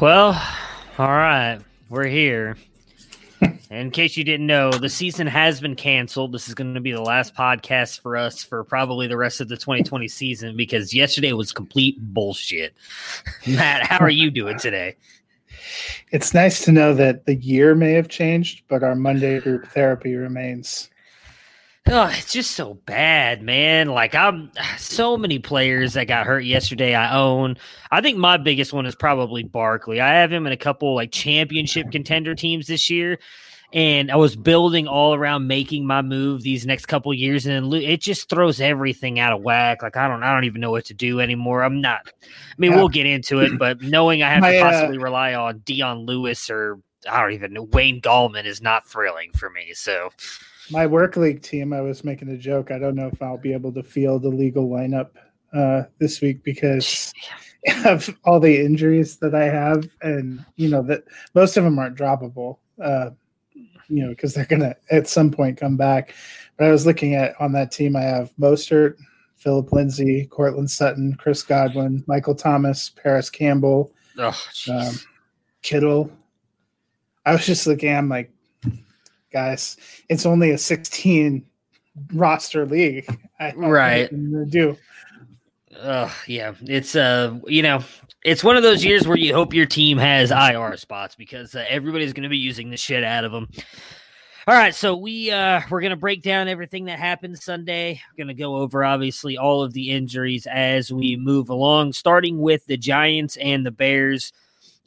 Well, all right, we're here. In case you didn't know, the season has been canceled. This is going to be the last podcast for us for probably the rest of the 2020 season because yesterday was complete bullshit. Matt, how are you doing today? It's nice to know that the year may have changed, but our Monday group therapy remains. Oh, it's just so bad, man. Like I'm so many players that got hurt yesterday. I own. I think my biggest one is probably Barkley. I have him in a couple like championship contender teams this year, and I was building all around making my move these next couple years, and then it just throws everything out of whack. Like I don't, I don't even know what to do anymore. I'm not. I mean, Yeah. we'll get into it, but knowing I have My, to uh, possibly rely on Dion Lewis or I don't even know Wayne Gallman is not thrilling for me. So. My work league team, I was making a joke. I don't know if I'll be able to field a legal lineup uh, this week because of all the injuries that I have, and you know that most of them aren't droppable. Uh, you know, because they're gonna at some point come back. But I was looking at on that team, I have Mostert, Philip Lindsay, Courtland Sutton, Chris Godwin, Michael Thomas, Parris Campbell, Oh, jeez. um, Kittle. I was just looking. I'm like, guys, it's only a 16 roster league. I Right. do. Ugh, yeah, it's uh, you know, it's one of those years where you hope your team has IR spots because uh, everybody's going to be using the shit out of them. All right, so we uh we're gonna break down everything that happened Sunday. We're gonna go over obviously all of the injuries as we move along, starting with the Giants and the Bears.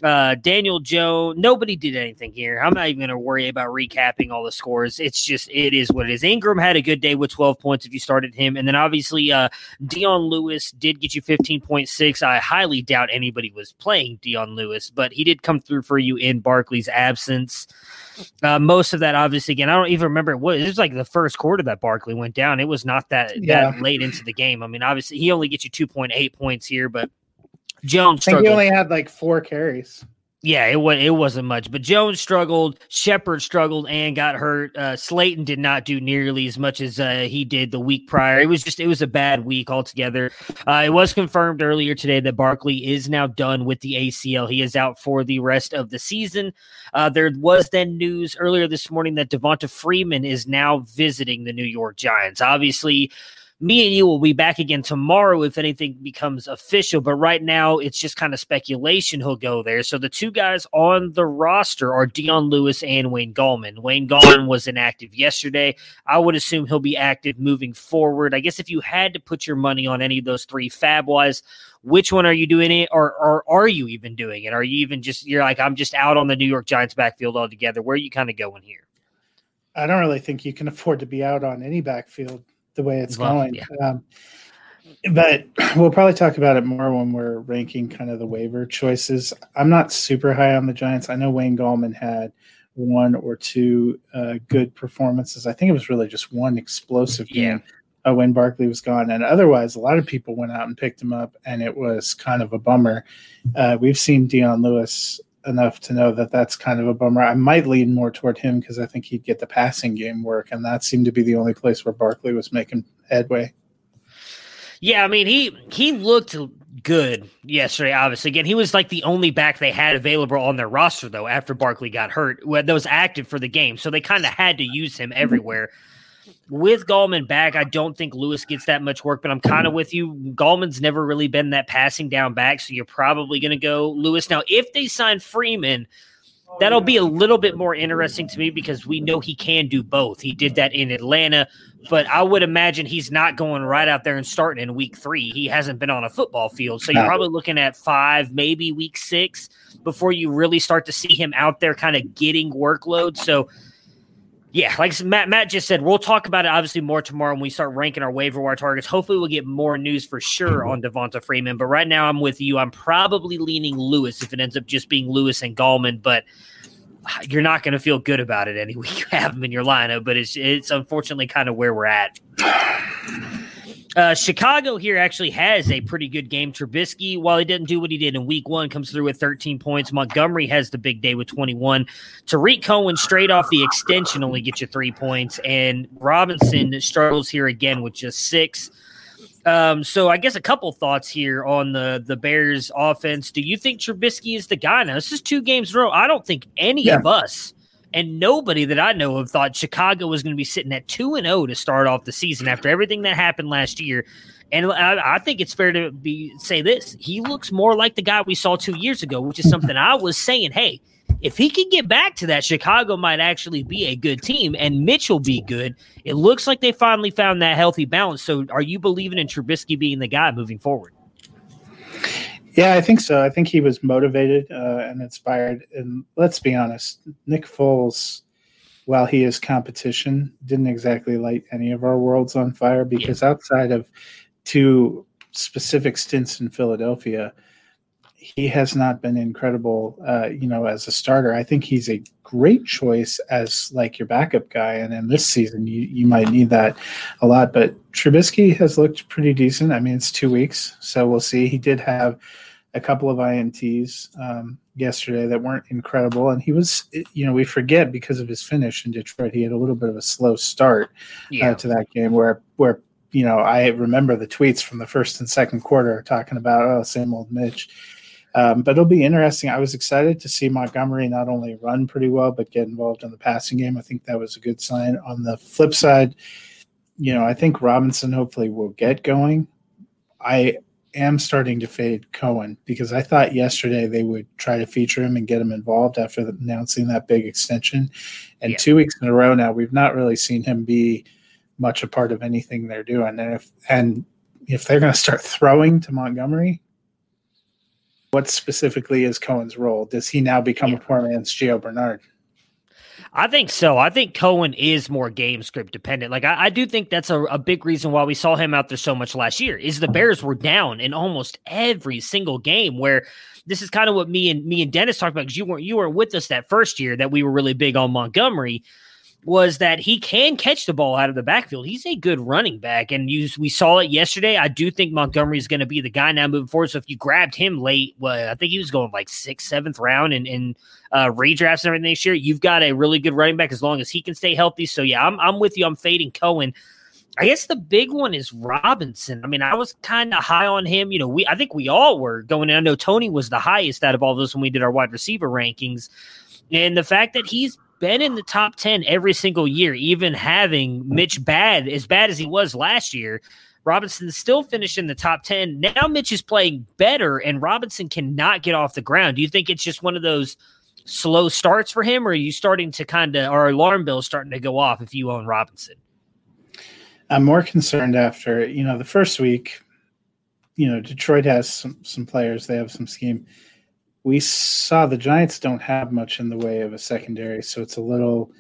Uh, Daniel Joe, nobody did anything here. I'm not even going to worry about recapping all the scores. It's just, it is what it is. Ingram had a good day with 12 points if you started him. And then obviously, uh, Dion Lewis did get you 15.6. I highly doubt anybody was playing Dion Lewis, but he did come through for you in Barkley's absence. Uh, most of that, obviously, again, I don't even remember what it was like the first quarter that Barkley went down. It was not that, Yeah. that late into the game. I mean, obviously, he only gets you 2.8 points here, but Jones I think he only had like four carries. Yeah, it was it wasn't much, but Jones struggled, Shepard struggled and got hurt. Uh, Slayton did not do nearly as much as uh, he did the week prior. It was just it was a bad week altogether. Uh, it was confirmed earlier today that Barkley is now done with the ACL. He is out for the rest of the season. Uh, there was then news earlier this morning that Devonta Freeman is now visiting the New York Giants. Obviously, me and you will be back again tomorrow if anything becomes official. But right now, it's just kind of speculation he'll go there. So the two guys on the roster are Dion Lewis and Wayne Gallman. Wayne Gallman was inactive yesterday. I would assume he'll be active moving forward. I guess if you had to put your money on any of those three fab wise, which one are you doing it or, or are you even doing it? Are you even just, you're like, I'm just out on the New York Giants backfield altogether. Where are you kind of going here? I don't really think you can afford to be out on any backfield the way it's Well, going. yeah. Um, but we'll probably talk about it more when we're ranking kind of the waiver choices. I'm not super high on the Giants. I know Wayne Gallman had one or two uh, good performances. I think it was really just one explosive Yeah. game uh, when Barkley was gone. And otherwise, a lot of people went out and picked him up, and it was kind of a bummer. Uh, we've seen Dion Lewis enough to know that that's kind of a bummer. I might lean more toward him because I think he'd get the passing game work, and that seemed to be the only place where Barkley was making headway. Yeah, I mean he he looked good yesterday, obviously. Again, he was like the only back they had available on their roster, though, after Barkley got hurt, that was active for the game. So they kind of had to use him everywhere. With Gallman back, I don't think Lewis gets that much work, but I'm kind of with you. Gallman's never really been that passing down back, so you're probably going to go Lewis. Now, if they sign Freeman, that'll be a little bit more interesting to me because we know he can do both. He did that in Atlanta, but I would imagine he's not going right out there and starting in week three. He hasn't been on a football field. So you're probably looking at five, maybe week six before you really start to see him out there kind of getting workload. So, yeah, like Matt, Matt just said, we'll talk about it obviously more tomorrow when we start ranking our waiver wire targets. Hopefully, we'll get more news for sure mm-hmm. on Devonta Freeman. But right now, I'm with you. I'm probably leaning Lewis if it ends up just being Lewis and Gallman. But ah, you're not going to feel good about it any week you have him in your lineup. But it's it's unfortunately kind of where we're at. Uh, Chicago here actually has a pretty good game. Trubisky, while he didn't do what he did in week one, comes through with 13 points. Montgomery has the big day with 21. Tarik Cohen, straight off the extension, only gets you three points. And Robinson struggles here again with just six. Um, so I guess a couple thoughts here on the the Bears offense. Do you think Trubisky is the guy? Now this is two games in a row. I don't think any yeah. of us and nobody that I know of thought Chicago was going to be sitting at two and zero oh to start off the season after everything that happened last year. And I, I, think it's fair to be say this: he looks more like the guy we saw two years ago, which is something I was saying. Hey, if he can get back to that, Chicago might actually be a good team, and Mitchell be good. It looks like they finally found that healthy balance. So, are you believing in Trubisky being the guy moving forward? Yeah, I think so. I think he was motivated uh, and inspired. And let's be honest, Nick Foles, while he is competition, didn't exactly light any of our worlds on fire because yeah. outside of two specific stints in Philadelphia, he has not been incredible, uh, you know, as a starter. I think he's a great choice as like your backup guy, and in this season, you you might need that a lot. But Trubisky has looked pretty decent. I mean, it's two weeks, so we'll see. He did have a couple of ints um, yesterday that weren't incredible, and he was, you know, we forget because of his finish in Detroit, he had a little bit of a slow start uh, yeah. uh, to that game where where you know I remember the tweets from the first and second quarter talking about oh same old Mitch um, but it'll be interesting. I was excited to see Montgomery not only run pretty well, but get involved in the passing game. I think that was a good sign. On the flip side, you know, I think Robinson hopefully will get going. I am starting to fade Cohen because I thought yesterday they would try to feature him and get him involved after announcing that big extension. And yeah. two weeks in a row now, we've not really seen him be much a part of anything they're doing. And if and if they're going to start throwing to Montgomery, what specifically is Cohen's role? Does he now become yeah. a poor man's Gio Bernard? I think so. I think Cohen is more game script dependent. Like I, I do think that's a, a, big reason why we saw him out there so much last year. Is the mm-hmm. Bears were down in almost every single game. Where this is kind of what me and me and Dennis talked about because you weren't you weren't with us that first year that we were really big on Montgomery was that he can catch the ball out of the backfield. He's a good running back, and you, we saw it yesterday. I do think Montgomery is going to be the guy now moving forward. So if you grabbed him late, well, I think he was going like sixth, seventh round in uh, redrafts and everything this year. You've got a really good running back as long as he can stay healthy. So yeah, I'm I'm with you. I'm fading Cohen. I guess the big one is Robinson. I mean, I was kind of high on him. You know, we I think we all were going in. I know Tony was the highest out of all of us when we did our wide receiver rankings. And the fact that he's been in the top 10 every single year, even having Mitch bad, as bad as he was last year. Robinson still finished in the top 10. Now Mitch is playing better, and Robinson cannot get off the ground. Do you think it's just one of those slow starts for him, or are you starting to kind of, or alarm bells starting to go off if you own Robinson? I'm more concerned after, you know, the first week, you know, Detroit has some, some players, they have some scheme we saw the Giants don't have much in the way of a secondary, so it's a little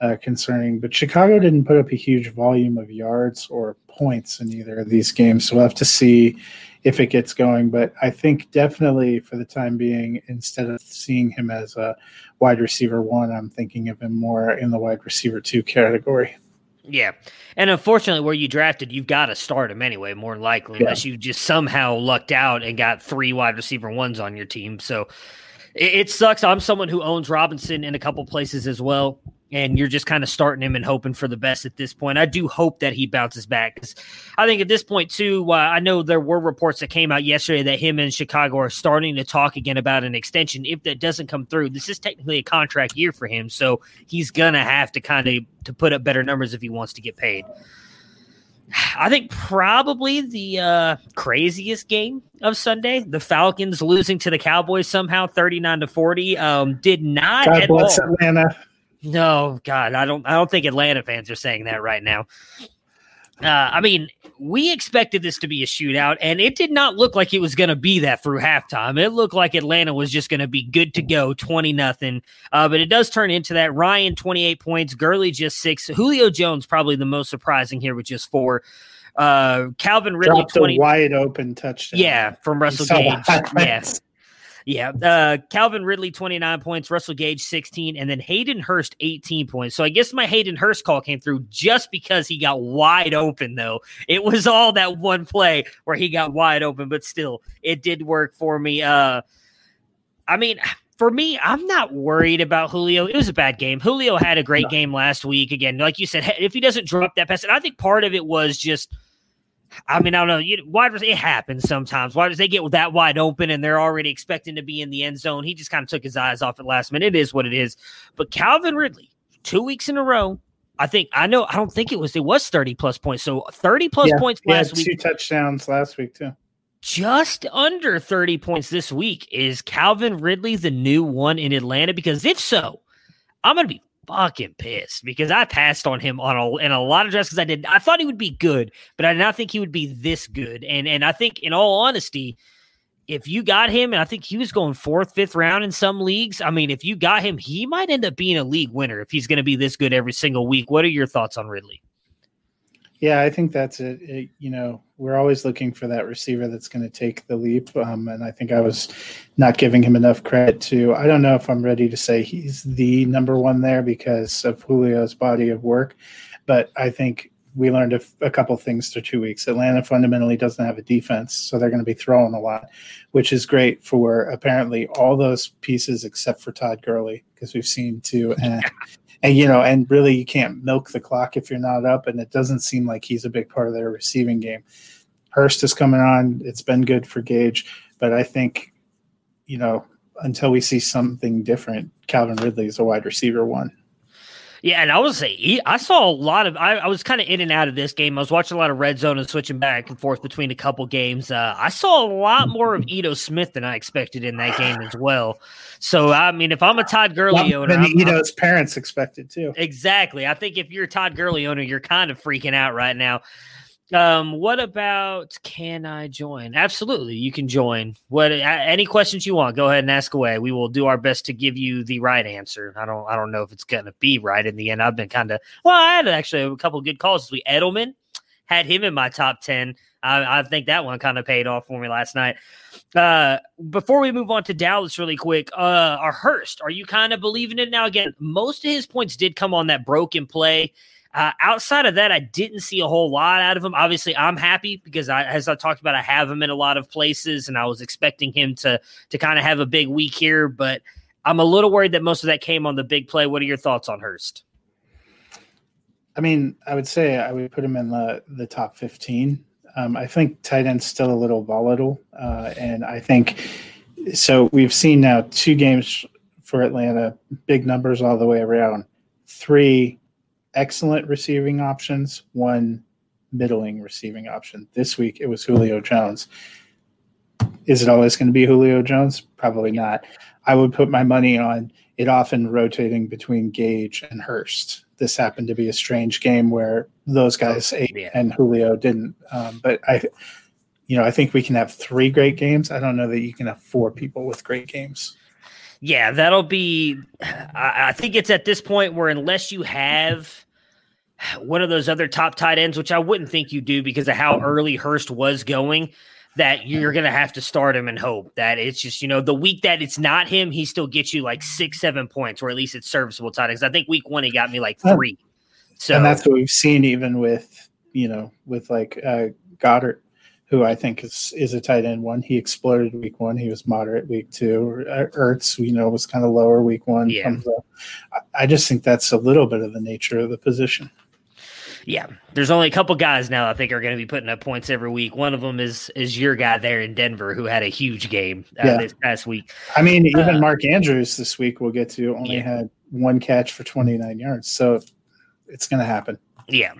uh, concerning. But Chicago didn't put up a huge volume of yards or points in either of these games, so we'll have to see if it gets going. But I think definitely for the time being, instead of seeing him as a wide receiver one, I'm thinking of him more in the wide receiver two category. Yeah. And unfortunately, where you drafted, you've got to start him anyway, more than likely, yeah. unless you just somehow lucked out and got three wide receiver ones on your team. So it, it, sucks. I'm someone who owns Robinson in a couple places as well. And you're just kind of starting him and hoping for the best at this point. I do hope that he bounces back because I think at this point too. Uh, I know there were reports that came out yesterday that him and Chicago are starting to talk again about an extension. If that doesn't come through, this is technically a contract year for him, so he's gonna have to kind of to put up better numbers if he wants to get paid. I think probably the uh, craziest game of Sunday, the Falcons losing to the Cowboys somehow, thirty nine to forty. Um, did not God bless all, Atlanta. No, God, I don't. I don't think Atlanta fans are saying that right now. Uh, I mean, we expected this to be a shootout, and it did not look like it was going to be that through halftime. It looked like Atlanta was just going to be good to go, twenty nothing. Uh, but it does turn into that. Ryan twenty eight points, Gurley just six. Julio Jones probably the most surprising here with just four. Uh, Calvin Ridley Dropped 20 wide open touchdown. Yeah, from Russell Gage. Yes. Yeah. Uh, Calvin Ridley, 29 points, Russell Gage, 16, and then Hayden Hurst, 18 points. So I guess my Hayden Hurst call came through just because he got wide open, though. It was all that one play where he got wide open, but still, it did work for me. Uh, I mean, for me, I'm not worried about Julio. It was a bad game. Julio had a great game last week. Again, like you said, if he doesn't drop that pass, and I think part of it was just – I mean, I don't know. You, wide it happens sometimes. Why does they get that wide open and they're already expecting to be in the end zone? He just kind of took his eyes off at last minute. It is what it is. But Calvin Ridley, two weeks in a row. I think I know. I don't think it was. It was thirty plus points. So thirty plus yeah, points last week. Two touchdowns last week too. Just under thirty points this week. Is Calvin Ridley the new one in Atlanta? Because if so, I'm gonna be fucking pissed because I passed on him on a, in a lot of drafts because I did. I thought he would be good, but I did not think he would be this good. And and I think, in all honesty, if you got him, and I think he was going fourth, fifth round in some leagues. I mean, if you got him, he might end up being a league winner if he's going to be this good every single week. What are your thoughts on Ridley? Yeah, I think that's it. it you know, we're always looking for that receiver that's going to take the leap. Um, and I think I was not giving him enough credit to. I don't know if I'm ready to say he's the number one there because of Julio's body of work, but I think we learned a, couple things through two weeks. Atlanta fundamentally doesn't have a defense, so they're going to be throwing a lot, which is great for apparently all those pieces except for Todd Gurley because we've seen two. And, and you know, and really you can't milk the clock if you're not up, and it doesn't seem like he's a big part of their receiving game. Hurst is coming on; it's been good for Gage, but I think, you know, until we see something different, Calvin Ridley is a wide receiver one. Yeah, and I was say I saw a lot of. I, I was kind of in and out of this game. I was watching a lot of red zone and switching back and forth between a couple games. Uh, I saw a lot more of Ito Smith than I expected in that game as well. So I mean, if I'm a Todd Gurley well, owner, Ito's I'm, parents expected too. Exactly. I think if you're a Todd Gurley owner, you're kind of freaking out right now. Um, what about can I join? Absolutely, you can join. What any questions you want, go ahead and ask away. We will do our best to give you the right answer. I don't I don't know if it's gonna be right in the end. I've been kind of well, I had actually a couple good calls. We Edelman had him in my top ten. I, I think that one kind of paid off for me last night. Uh, before we move on to Dallas, really quick, uh, our Hurst, are you kind of believing it now? Again, most of his points did come on that broken play uh, outside of that, I didn't see a whole lot out of him. Obviously, I'm happy because I, as I talked about, I have him in a lot of places, and I was expecting him to to kind of have a big week here. But I'm a little worried that most of that came on the big play. What are your thoughts on Hurst? I mean, I would say I would put him in the the top 15. Um, I think tight end's still a little volatile, uh, and I think so. We've seen now two games for Atlanta, big numbers all the way around. Three excellent receiving options, one middling receiving option. This week it was Julio Jones. Is it always going to be Julio Jones? Probably not. I would put my money on it often rotating between Gage and Hurst. This happened to be a strange game where those guys ate yeah. and Julio didn't. Um, but I, you know, I think we can have three great games. I don't know that you can have four people with great games. Yeah, that'll be. I, I think it's at this point where unless you have one of those other top tight ends, which I wouldn't think you do because of how early Hurst was going, that you're going to have to start him and hope that it's just, you know, the week that it's not him, he still gets you like six, seven points, or at least it's serviceable tight ends. I think week one, he got me like three. So, and that's what we've seen even with, you know, with like uh, Goedert who I think is is a tight end one. He exploded week one. He was moderate week two. Ertz, you know, was kind of lower week one. Yeah. I just think that's a little bit of the nature of the position. Yeah, there's only a couple guys now I think are going to be putting up points every week. One of them is is your guy there in Denver who had a huge game uh, yeah. this past week. I mean, even uh, Mark Andrews this week we'll get to only yeah. had one catch for 29 yards, so it's going to happen. Yeah.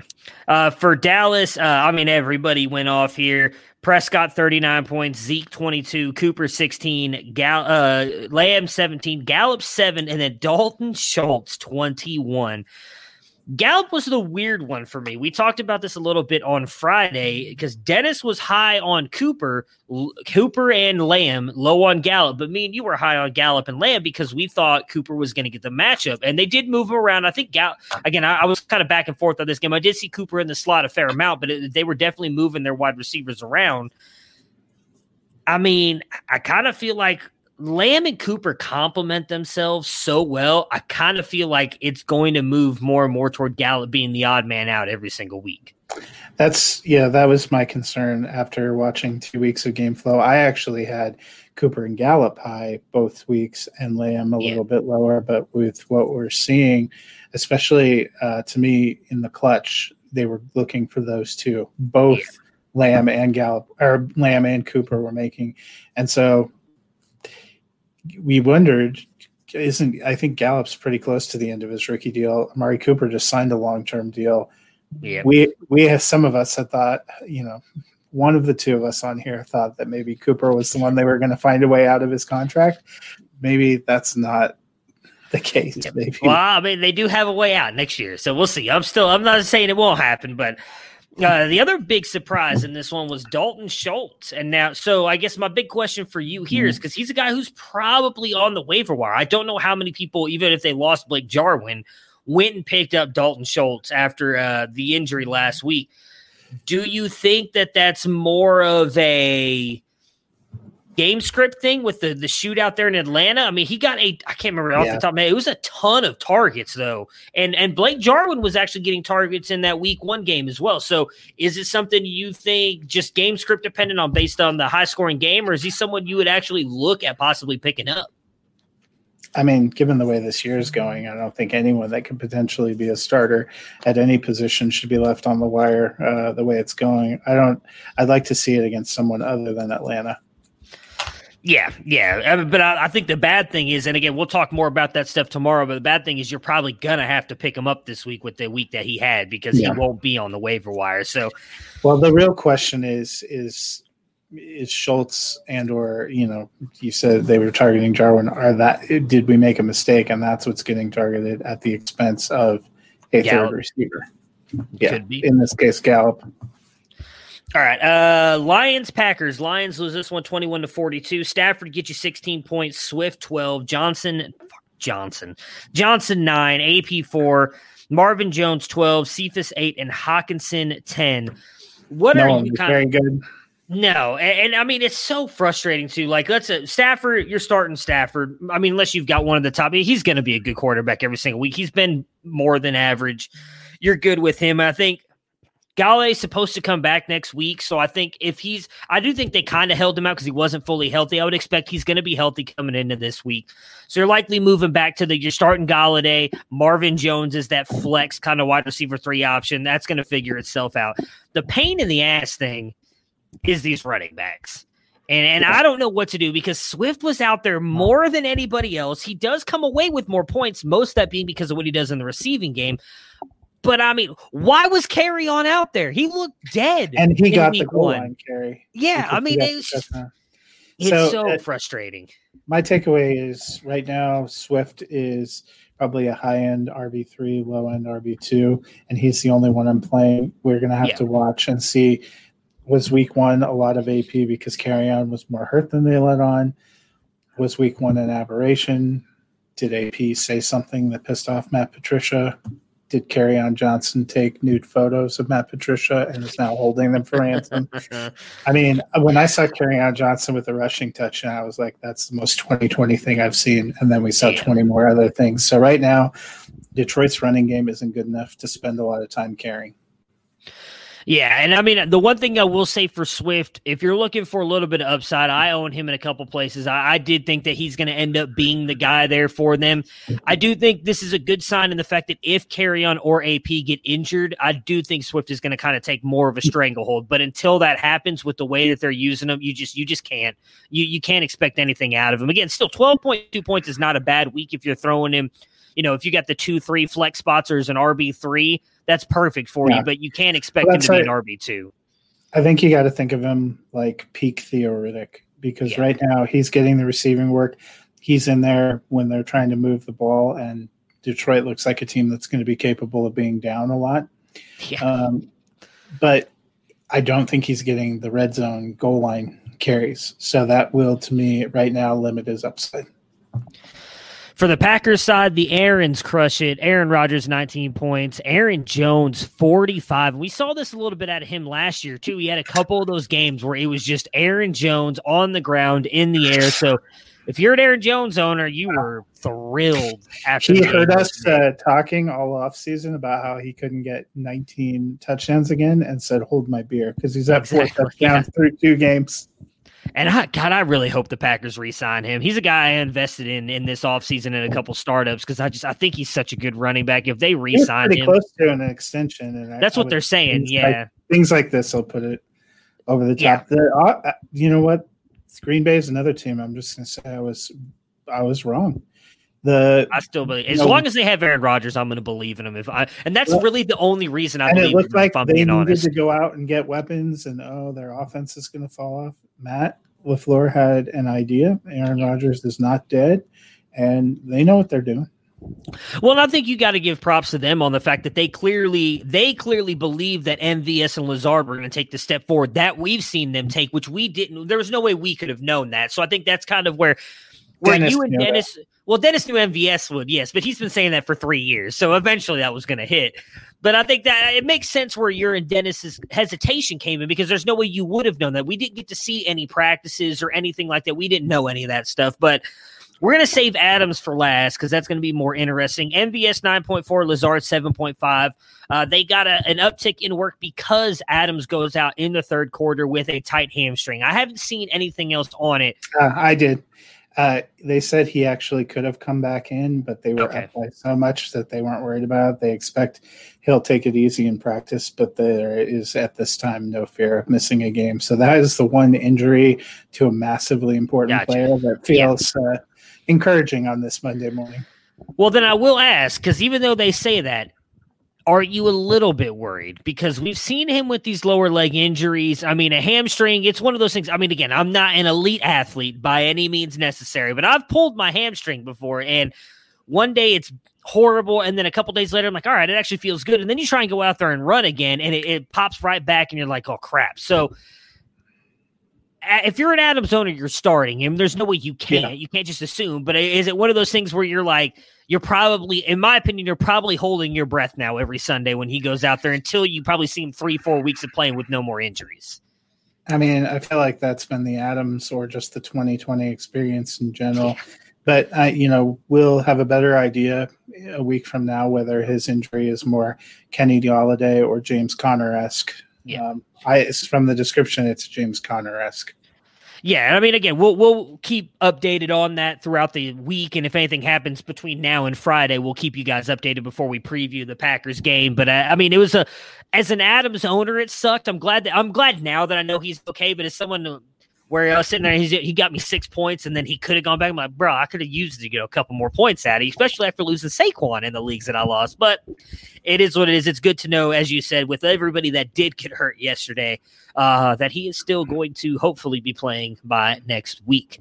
Uh, for Dallas, uh, I mean, everybody went off here. Prescott 39 points, Zeke 22, Cooper 16, Gal- uh, Lamb 17, Gallup 7, and then Dalton Schultz 21. Gallup was the weird one for me. We talked about this a little bit on Friday because Dennis was high on Cooper, L- Cooper and Lamb, low on Gallup. But me and you were high on Gallup and Lamb because we thought Cooper was going to get the matchup, and they did move him around. I think Gallup again. I, I, was kind of back and forth on this game. I did see Cooper in the slot a fair amount, but it, they were definitely moving their wide receivers around. I mean, I kind of feel like Lamb and Cooper complement themselves so well. I kind of feel like it's going to move more and more toward Gallup being the odd man out every single week. That's yeah, that was my concern after watching two weeks of game flow. I actually had Cooper and Gallup high both weeks and Lamb a yeah. little bit lower, but with what we're seeing, especially uh, to me in the clutch, they were looking for those two. Both yeah. Lamb and Gallup or Lamb and Cooper were making. And so we wondered isn't I think Gallup's pretty close to the end of his rookie deal. Amari Cooper just signed a long term deal. Yeah. We we have some of us had thought, you know, one of the two of us on here thought that maybe Cooper was the one they were going to find a way out of his contract. Maybe that's not the case. Maybe. Well, I mean, they do have a way out next year, so we'll see. I'm still, I'm not saying it won't happen, but uh, the other big surprise in this one was Dalton Schultz. And now, so I guess my big question for you here is because mm-hmm. he's a guy who's probably on the waiver wire. I don't know how many people, even if they lost Blake Jarwin, went and picked up Dalton Schultz after uh, the injury last week. Do you think that that's more of a game script thing with the the shootout there in Atlanta. I mean, he got a I can't remember off yeah. the top of my head. It was a ton of targets though. And and Blake Jarwin was actually getting targets in that week one game as well. So is it something you think just game script dependent on based on the high scoring game, or is he someone you would actually look at possibly picking up? I mean, given the way this year is going, I don't think anyone that could potentially be a starter at any position should be left on the wire uh, the way it's going. I don't. I'd like to see it against someone other than Atlanta. Yeah, yeah. Uh, but I, I, think the bad thing is, and again, we'll talk more about that stuff tomorrow. But the bad thing is, you're probably gonna have to pick him up this week with the week that he had because yeah. he won't be on the waiver wire. So, well, the real question is, is is Schultz and or you know you said they were targeting Jarwin. Are that did we make a mistake and that's what's getting targeted at the expense of a Gallup. third receiver? Yeah, in this case, Gallup. All right. Uh Lions Packers. Lions lose this one 21 to 42. Stafford get you 16 points, Swift 12, Johnson Johnson. Johnson 9, AP 4, Marvin Jones 12, Cephus 8 and Hockenson 10. What no, are you kind very of, good? No, and, and, I mean it's so frustrating too. Like, let's uh, Stafford, you're starting Stafford. I mean, unless you've got one of the top, he's going to be a good quarterback every single week. He's been more than average. You're good with him. I think is supposed to come back next week, so I think if he's, I do think they kind of held him out because he wasn't fully healthy. I would expect he's going to be healthy coming into this week, so you're likely moving back to the you're starting Golladay. Marvin Jones is that flex kind of wide receiver three option. That's going to figure itself out. The pain in the ass thing is these running backs. And and I don't know what to do because Swift was out there more than anybody else. He does come away with more points, most of that being because of what he does in the receiving game. But I mean, why was Kerryon out there? He looked dead. And he got the goal one. line carry. Yeah, I mean, it's, it's so, so uh, frustrating. My takeaway is right now, Swift is probably a high end RB3, low end RB2, and he's the only one I'm playing. We're going to have yeah. to watch and see. Was week one a lot of AP because Kerryon was more hurt than they let on? Was week one an aberration? Did AP say something that pissed off Matt Patricia? Did Kerryon Johnson take nude photos of Matt Patricia and is now holding them for ransom? I mean, when I saw Kerryon Johnson with a rushing touchdown, I was like, that's the most 2020 thing I've seen. And then we saw yeah. 20 more other things. So right now, Detroit's running game isn't good enough to spend a lot of time carrying. Yeah, and I mean the one thing I will say for Swift, if you're looking for a little bit of upside, I own him in a couple places. I, I did think that he's going to end up being the guy there for them. I do think this is a good sign in the fact that if Kerryon or AP get injured, I do think Swift is going to kind of take more of a stranglehold. But until that happens, with the way that they're using him, you just you just can't you you can't expect anything out of him. Again, still twelve point two points is not a bad week if you're throwing him. You know, if you got the two three flex spots or as an RB three that's perfect for yeah. you, but you can't expect him to be an RB two. I think you got to think of him like peak Theo Riddick because yeah. right now he's getting the receiving work. He's in there when they're trying to move the ball, and Detroit looks like a team that's going to be capable of being down a lot. Yeah. Um, but I don't think he's getting the red zone goal line carries. So that will, to me, right now, limit his upside. For the Packers side, the Aaron's crush it. Aaron Rodgers, 19 points. Aaron Jones, 45. We saw this a little bit out of him last year, too. He had a couple of those games where it was just Aaron Jones on the ground in the air. So if you're an Aaron Jones owner, you were thrilled after he heard us uh, talking all off season about how he couldn't get 19 touchdowns again and said, Hold my beer because he's at exactly. four touchdowns yeah. through two games. And I, God, I really hope the Packers re-sign him. He's a guy I invested in in this offseason in a couple startups because I just I think he's such a good running back. If they re-sign him, close to an extension, and that's I, what I they're saying. Things yeah, like, things like this will put it over the top. Yeah. Uh, uh, you know what? Green Bay is another team. I'm just gonna say I was I was wrong. The I still believe as know, long as they have Aaron Rodgers, I'm going to believe in him. If I and that's well, really the only reason I and believe. It looked like they needed honest. to go out and get weapons, and oh, their offense is going to fall off. Matt, LaFleur had an idea. Aaron Rodgers is not dead, and they know what they're doing. Well, and I think you got to give props to them on the fact that they clearly they clearly believe that MVS and Lazard were going to take the step forward that we've seen them take, which we didn't. There was no way we could have known that. So I think that's kind of where where Dennis you and Dennis. That. Well, Dennis knew MVS would, yes, but he's been saying that for three years. So eventually that was going to hit. But I think that it makes sense where your and Dennis's hesitation came in because there's no way you would have known that. We didn't get to see any practices or anything like that. We didn't know any of that stuff. But we're going to save Adams for last because that's going to be more interesting. MVS 9.4, Lazard 7.5. Uh, they got a, an uptick in work because Adams goes out in the third quarter with a tight hamstring. I haven't seen anything else on it. Uh, I did. Uh, they said he actually could have come back in, but they were okay. up by so much that they weren't worried about it. They expect he'll take it easy in practice, but there is at this time no fear of missing a game. So that is the one injury to a massively important gotcha. player that feels yeah. uh, encouraging on this Monday morning. Well, then I will ask because even though they say that, are you a little bit worried? Because we've seen him with these lower leg injuries. I mean, a hamstring, it's one of those things. I mean, again, I'm not an elite athlete by any means necessary, but I've pulled my hamstring before. And one day it's horrible. And then a couple days later, I'm like, all right, it actually feels good. And then you try and go out there and run again, and it, it pops right back, and you're like, oh, crap. So, if you're an Adams owner, you're starting him. There's no way you can't. Yeah. You can't just assume. But is it one of those things where you're like, you're probably, in my opinion, you're probably holding your breath now every Sunday when he goes out there until you probably see him three, four weeks of playing with no more injuries. I mean, I feel like that's been the Adams or just the 2020 experience in general. But I, you know, we'll have a better idea a week from now whether his injury is more Kenny Golladay or James Conner esque. Yeah. Um, I from the description, it's James Conner esque. Yeah, I mean, again, we'll we'll keep updated on that throughout the week, and if anything happens between now and Friday, we'll keep you guys updated before we preview the Packers game. But uh, I mean, it was a as an Adams owner, it sucked. I'm glad that I'm glad now that I know he's okay. But as someone where I was sitting there, he got me six points, and then he could have gone back. I'm like, bro, I could have used to get a couple more points out you, especially after losing Saquon in the leagues that I lost. But it is what it is. It's good to know, as you said, with everybody that did get hurt yesterday, uh, that he is still going to hopefully be playing by next week.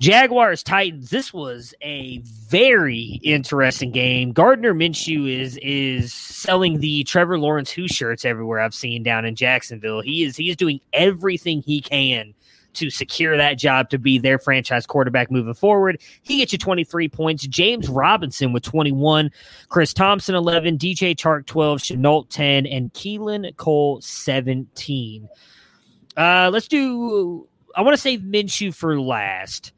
Jaguars Titans. This was a very interesting game. Gardner Minshew is is selling the Trevor Lawrence Who shirts everywhere I've seen down in Jacksonville. He is he is doing everything he can to secure that job to be their franchise quarterback moving forward. He gets you 23 points. James Robinson with 21, Chris Thompson 11, DJ Chark 12, Shenault 10, and Keelan Cole 17. Uh, let's do. I want to save Minshew for last.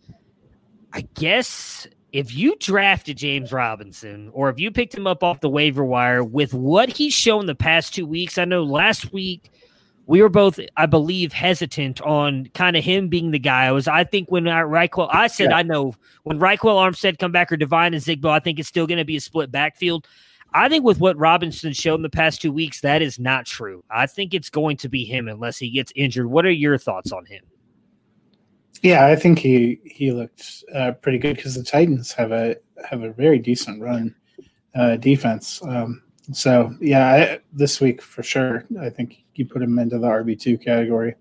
I guess if you drafted James Robinson or if you picked him up off the waiver wire with what he's shown the past two weeks, I know last week we were both, I believe, hesitant on kind of him being the guy. I was, I think when I, Ryquell, I said, yeah. I know when Ryquell Armstead come back or Devine Ozigbo, I think it's still going to be a split backfield. I think with what Robinson showed in the past two weeks, that is not true. I think it's going to be him unless he gets injured. What are your thoughts on him? Yeah, I think he he looked uh, pretty good because the Titans have a have a very decent run uh, defense. Um, so yeah, I, this week for sure, I think you put him into the RB two category.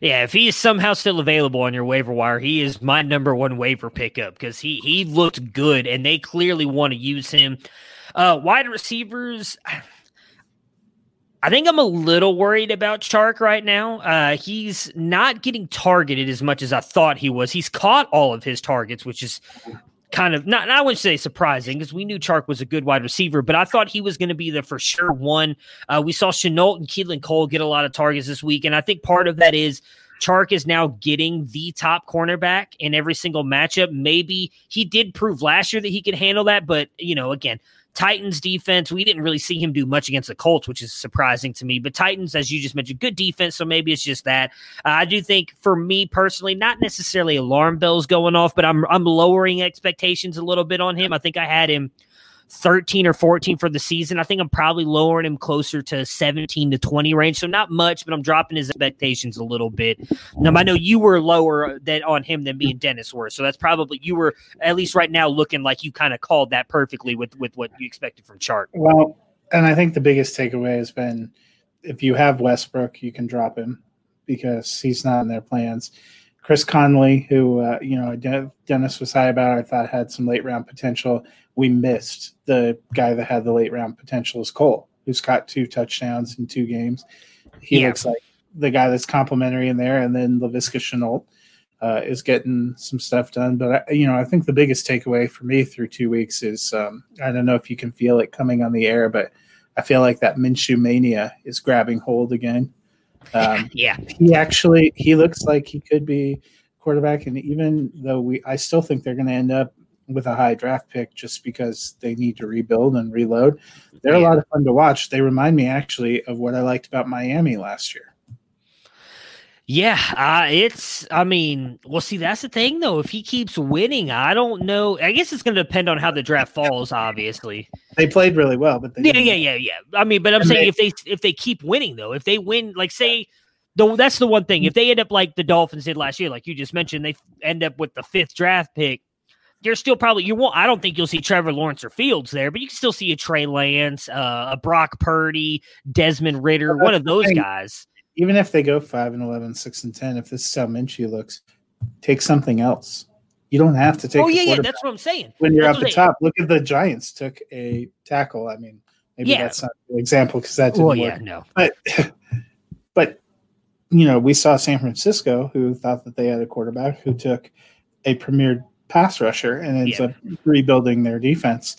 Yeah, if he is somehow still available on your waiver wire, he is my number one waiver pickup because he he looked good and they clearly want to use him. Uh, wide receivers. I think I'm a little worried about Chark right now. Uh, he's not getting targeted as much as I thought he was. He's caught all of his targets, which is kind of not, I wouldn't say surprising because we knew Chark was a good wide receiver, but I thought he was going to be the for sure one. Uh, we saw Shenault and Keelan Cole get a lot of targets this week, and I think part of that is Chark is now getting the top cornerback in every single matchup. Maybe he did prove last year that he could handle that, but you know, again, Titans defense, we didn't really see him do much against the Colts, which is surprising to me. But Titans, as you just mentioned, good defense. So maybe it's just that. Uh, I do think for me personally, not necessarily alarm bells going off, but I'm I'm lowering expectations a little bit on him. I think I had him 13 or 14 for the season. I think I'm probably lowering him closer to 17 to 20 range. So not much, but I'm dropping his expectations a little bit. Now, I know you were lower than on him than me and Dennis were. So that's probably you were at least right now looking like you kind of called that perfectly with with what you expected from Chark. Well, and I think the biggest takeaway has been if you have Westbrook, you can drop him because he's not in their plans. Chris Conley, who uh, you know Dennis was high about, I thought had some late round potential. We missed the guy that had the late round potential is Cole, who's got two touchdowns in two games. He yeah. looks like the guy that's complimentary in there, and then Laviska Shenault uh, is getting some stuff done. But I, you know, I think the biggest takeaway for me through two weeks is um, I don't know if you can feel it coming on the air, but I feel like that Minshew mania is grabbing hold again. Um, yeah, he actually he looks like he could be quarterback, and even though we, I still think they're going to end up with a high draft pick just because they need to rebuild and reload. They're yeah. a lot of fun to watch. They remind me actually of what I liked about Miami last year. Yeah, uh, it's. I mean, well, see, that's the thing though. If he keeps winning, I don't know. I guess it's going to depend on how the draft falls. Obviously, they played really well, but yeah, yeah, yeah, yeah. I mean, but I'm saying they, if they if they keep winning though, if they win, like say, the that's the one thing. If they end up like the Dolphins did last year, like you just mentioned, they end up with the fifth draft pick. You're still probably you won't. I don't think you'll see Trevor Lawrence or Fields there, but you can still see a Trey Lance, uh, a Brock Purdy, Desmond Ridder, one of those guys even if they go 5 and 11, 6 and 10, if this is how Minshew looks, take something else. You don't have to take. Oh yeah, yeah, that's what I'm saying. When you're that's at the top, look at the Giants took a tackle. I mean, maybe yeah. that's not an example because that didn't well, work. Yeah, no. But but you know, we saw San Francisco who thought that they had a quarterback who took a premier pass rusher and ends yeah. up rebuilding their defense.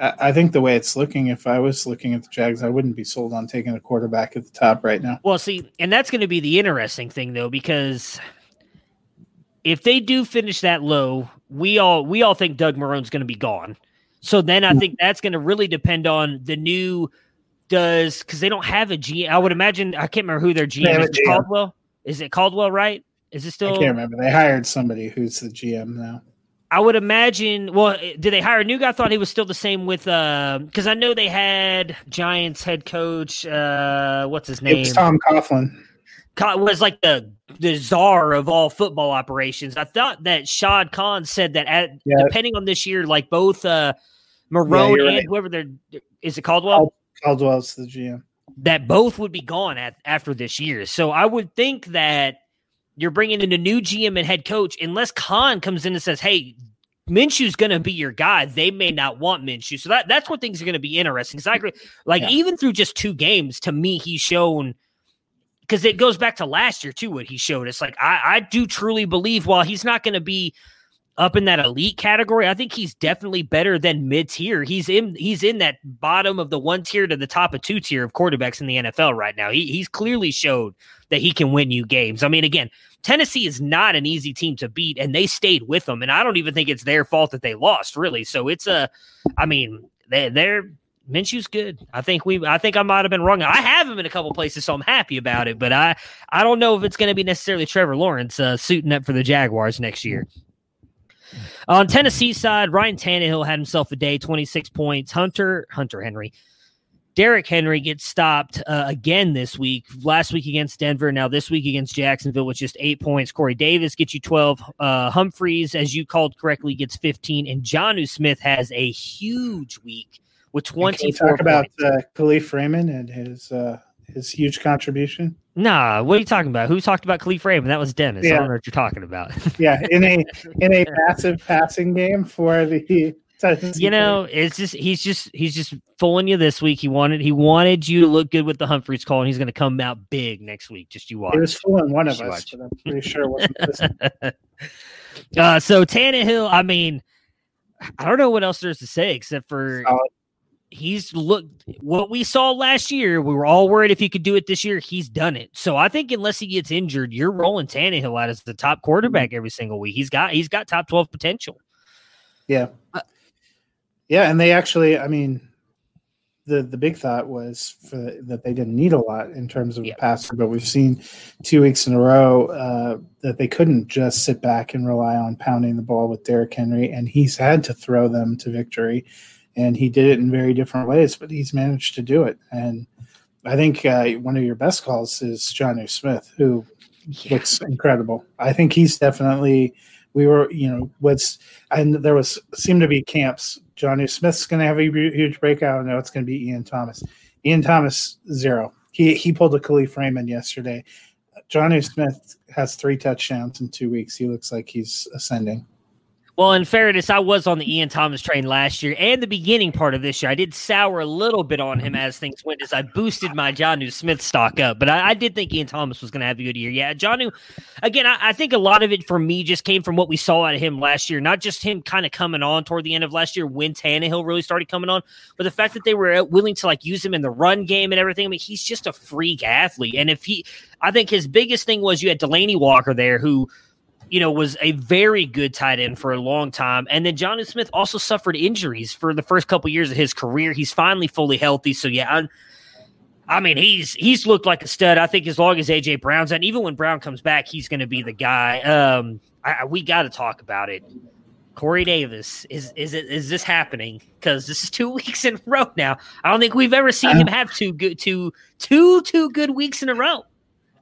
I think the way it's looking, if I was looking at the Jags, I wouldn't be sold on taking a quarterback at the top right now. Well, see, and that's going to be the interesting thing, though, because if they do finish that low, we all we all think Doug Marrone's going to be gone. So then I think that's going to really depend on the new does because they don't have a GM. I would imagine I can't remember who their GM is. Caldwell. Is it Caldwell? Right? Is it still? I can't remember. They hired somebody who's the GM now. I would imagine. Well, did they hire a new guy? I thought he was still the same with because uh, I know they had Giants head coach. Uh, what's his name? It was Tom Coughlin. Was like the the czar of all football operations. I thought that Shad Khan said that at, yeah. depending on this year, like both uh, Marrone yeah, and right. whoever they're is it Caldwell? Caldwell's the GM. That both would be gone at after this year. So I would think that you're bringing in a new GM and head coach, unless Khan comes in and says, "Hey, Minshew's going to be your guy," they may not want Minshew. So that that's what things are going to be interesting. Because I agree, like yeah. even through just two games, to me, he's shown. Because it goes back to last year too, what he showed us. Like I, I do truly believe, while he's not going to be up in that elite category. I think he's definitely better than mid tier. He's in he's in that bottom of the one tier to the top of two tier of quarterbacks in the NFL right now. He, he's clearly showed that he can win you games. I mean, again, Tennessee is not an easy team to beat, and they stayed with them. And I don't even think it's their fault that they lost, really. So it's a, I mean, they, they're Minshew's good. I think we. I think I might have been wrong. I have him in a couple places, so I'm happy about it. But I, I don't know if it's going to be necessarily Trevor Lawrence uh, suiting up for the Jaguars next year. On Tennessee side, Ryan Tannehill had himself a day, 26 points. Hunter Hunter Henry, Derrick Henry gets stopped uh, again this week. Last week against Denver, now this week against Jacksonville with just eight points. Corey Davis gets you 12. Uh, Humphries, as you called correctly, gets 15. And Jonnu Smith has a huge week with 24 talk about uh, Kalif Raymond and his uh, his huge contribution? Nah, what are you talking about? Who talked about Kalif Raymond? That was Dennis. Yeah. I don't know what you're talking about. yeah, in a in a massive passing game for the you know, it's just he's just he's just fooling you this week. He wanted he wanted you to look good with the Humphries call, and he's going to come out big next week. Just you watch. He was fooling one of us, I'm pretty sure it wasn't. uh, so Tannehill, I mean, I don't know what else there's to say except for Solid he's looked what we saw last year. We were all worried if he could do it this year. He's done it. So I think unless he gets injured, you're rolling Tannehill out as the top quarterback every single week. He's got he's got top twelve potential. Yeah, uh, yeah, and they actually, I mean, the the big thought was the, that they didn't need a lot in terms of yeah. passer, but we've seen two weeks in a row uh, that they couldn't just sit back and rely on pounding the ball with Derrick Henry, and he's had to throw them to victory and he did it in very different ways, but he's managed to do it. And I think uh, one of your best calls is Jonnu Smith, who yeah. looks incredible. I think he's definitely. We were, you know, what's and there was seemed to be camps. Jonnu Smith's going to have a huge breakout. No, it's going to be Ian Thomas. Ian Thomas zero. He he pulled a Kalif Raymond yesterday. Jonnu Smith has three touchdowns in two weeks. He looks like he's ascending. Well, in fairness, I was on the Ian Thomas train last year and the beginning part of this year. I did sour a little bit on him mm-hmm. as things went as I boosted my Jonnu Smith stock up. But I, I did think Ian Thomas was going to have a good year. Yeah, Jonnu, again, I, I, think a lot of it for me just came from what we saw out of him last year. Not just him kind of coming on toward the end of last year when Tannehill really started coming on, but the fact that they were uh, willing to like use him in the run game and everything. I mean, he's just a freak athlete. And if he, I think his biggest thing was you had Delanie Walker there who – you know, was a very good tight end for a long time. And then Jonnu Smith also suffered injuries for the first couple years of his career. He's finally fully healthy. So yeah, I'm, i mean, he's he's looked like a stud. I think as long as AJ Brown's and even when Brown comes back, he's going to be the guy. Um, I, we got to talk about it. Corey Davis is is it is this happening? Because this is two weeks in a row now. I don't think we've ever seen him have two good two two two good weeks in a row.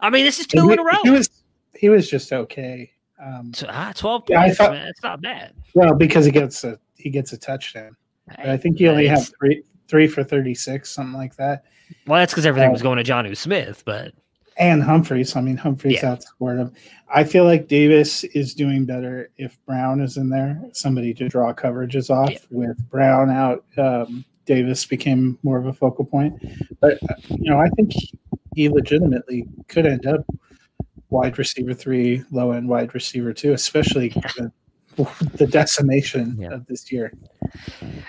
I mean, this is two he, in a row. He was he was just okay. Um, ah, twelve points. Yeah, I thought, man, it's not bad. Well, because he gets a he gets a touchdown. I think he only had three three for thirty six, something like that. Well, that's because everything uh, was going to Jonnu Smith, but and Humphries. I mean, Humphries yeah. outscored him. I feel like Davis is doing better if Brown is in there. Somebody to draw coverages off yeah. with Brown out. Um, Davis became more of a focal point, but uh, you know, I think he legitimately could end up wide receiver three, low end wide receiver two, especially the, the decimation yeah. of this year.